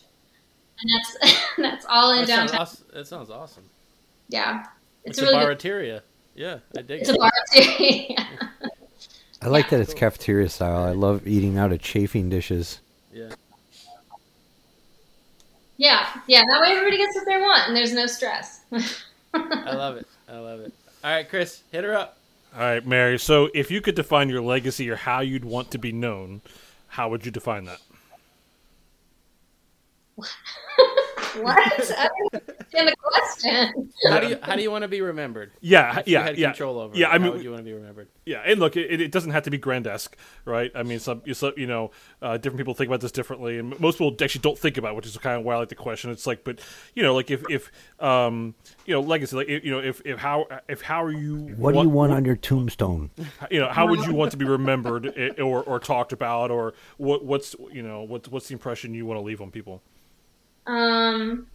and that's (laughs) that's all in That sounds, downtown. awesome. that sounds awesome. Yeah, It's, it's, a a really good. barateria. Yeah, I dig it. It's it. a bar too. (laughs) I like Yeah. that it's cafeteria style. I love eating out of chafing dishes. Yeah. Yeah, yeah. That way everybody gets what they want, and there's no stress. (laughs) I love it. I love it. All right, Chris, hit her up. All right, Mary. So, if you could define your legacy or how you'd want to be known, how would you define that? What? (laughs) I don't understand the question. How do you how do you want to be remembered? Yeah, If you yeah, had yeah. control over. Yeah, it, I how mean, would you want to be remembered? Yeah, and look, it, it doesn't have to be grandesque, right? I mean, some you, so, you know, uh, different people think about this differently, and most people actually don't think about, it, which is kind of why I like the question. It's like, but you know, like if if um, you know, legacy, like you know, if if how if how are you? What do you want on your tombstone? You know, how would you want to be remembered (laughs) or or talked about, or what what's you know what's what's the impression you want to leave on people? Um,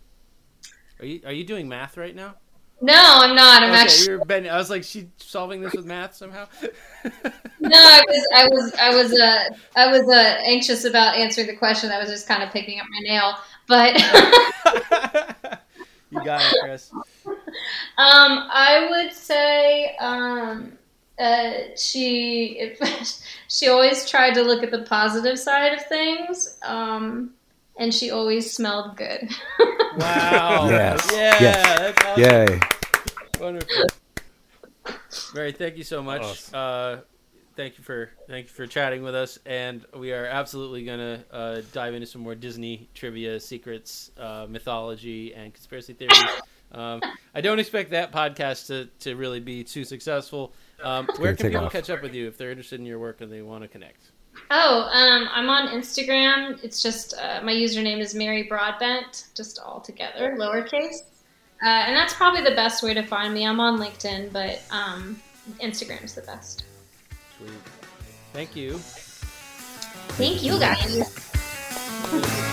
Are you are you doing math right now? no, I'm not. I'm okay, actually you're ben, I was like, she solving this with math somehow. (laughs) no. I was, I was, I was, uh, I was uh, anxious about answering the question. I was just kind of picking up my nail, but (laughs) you got it, Chris. (laughs) Um, I would say um, uh, she if, she always tried to look at the positive side of things. Um, and she always smelled good. (laughs) Wow. Yes. Yeah. Yes. That's awesome. Yay. Wonderful. Mary, thank you so much. Awesome. Uh, thank you for thank you for chatting with us, and we are absolutely gonna uh, dive into some more Disney trivia, secrets, uh, mythology, and conspiracy theories. Um, I don't expect that podcast to, to really be too successful. Um, where can people off. catch up with you if they're interested in your work and they want to connect? Oh, um, I'm on Instagram. It's just uh, my username is Mary Broadbent, just all together, lowercase. Uh, and that's probably the best way to find me. I'm on LinkedIn, but um, Instagram's the best. Sweet. Thank you. Thank you, guys. (laughs)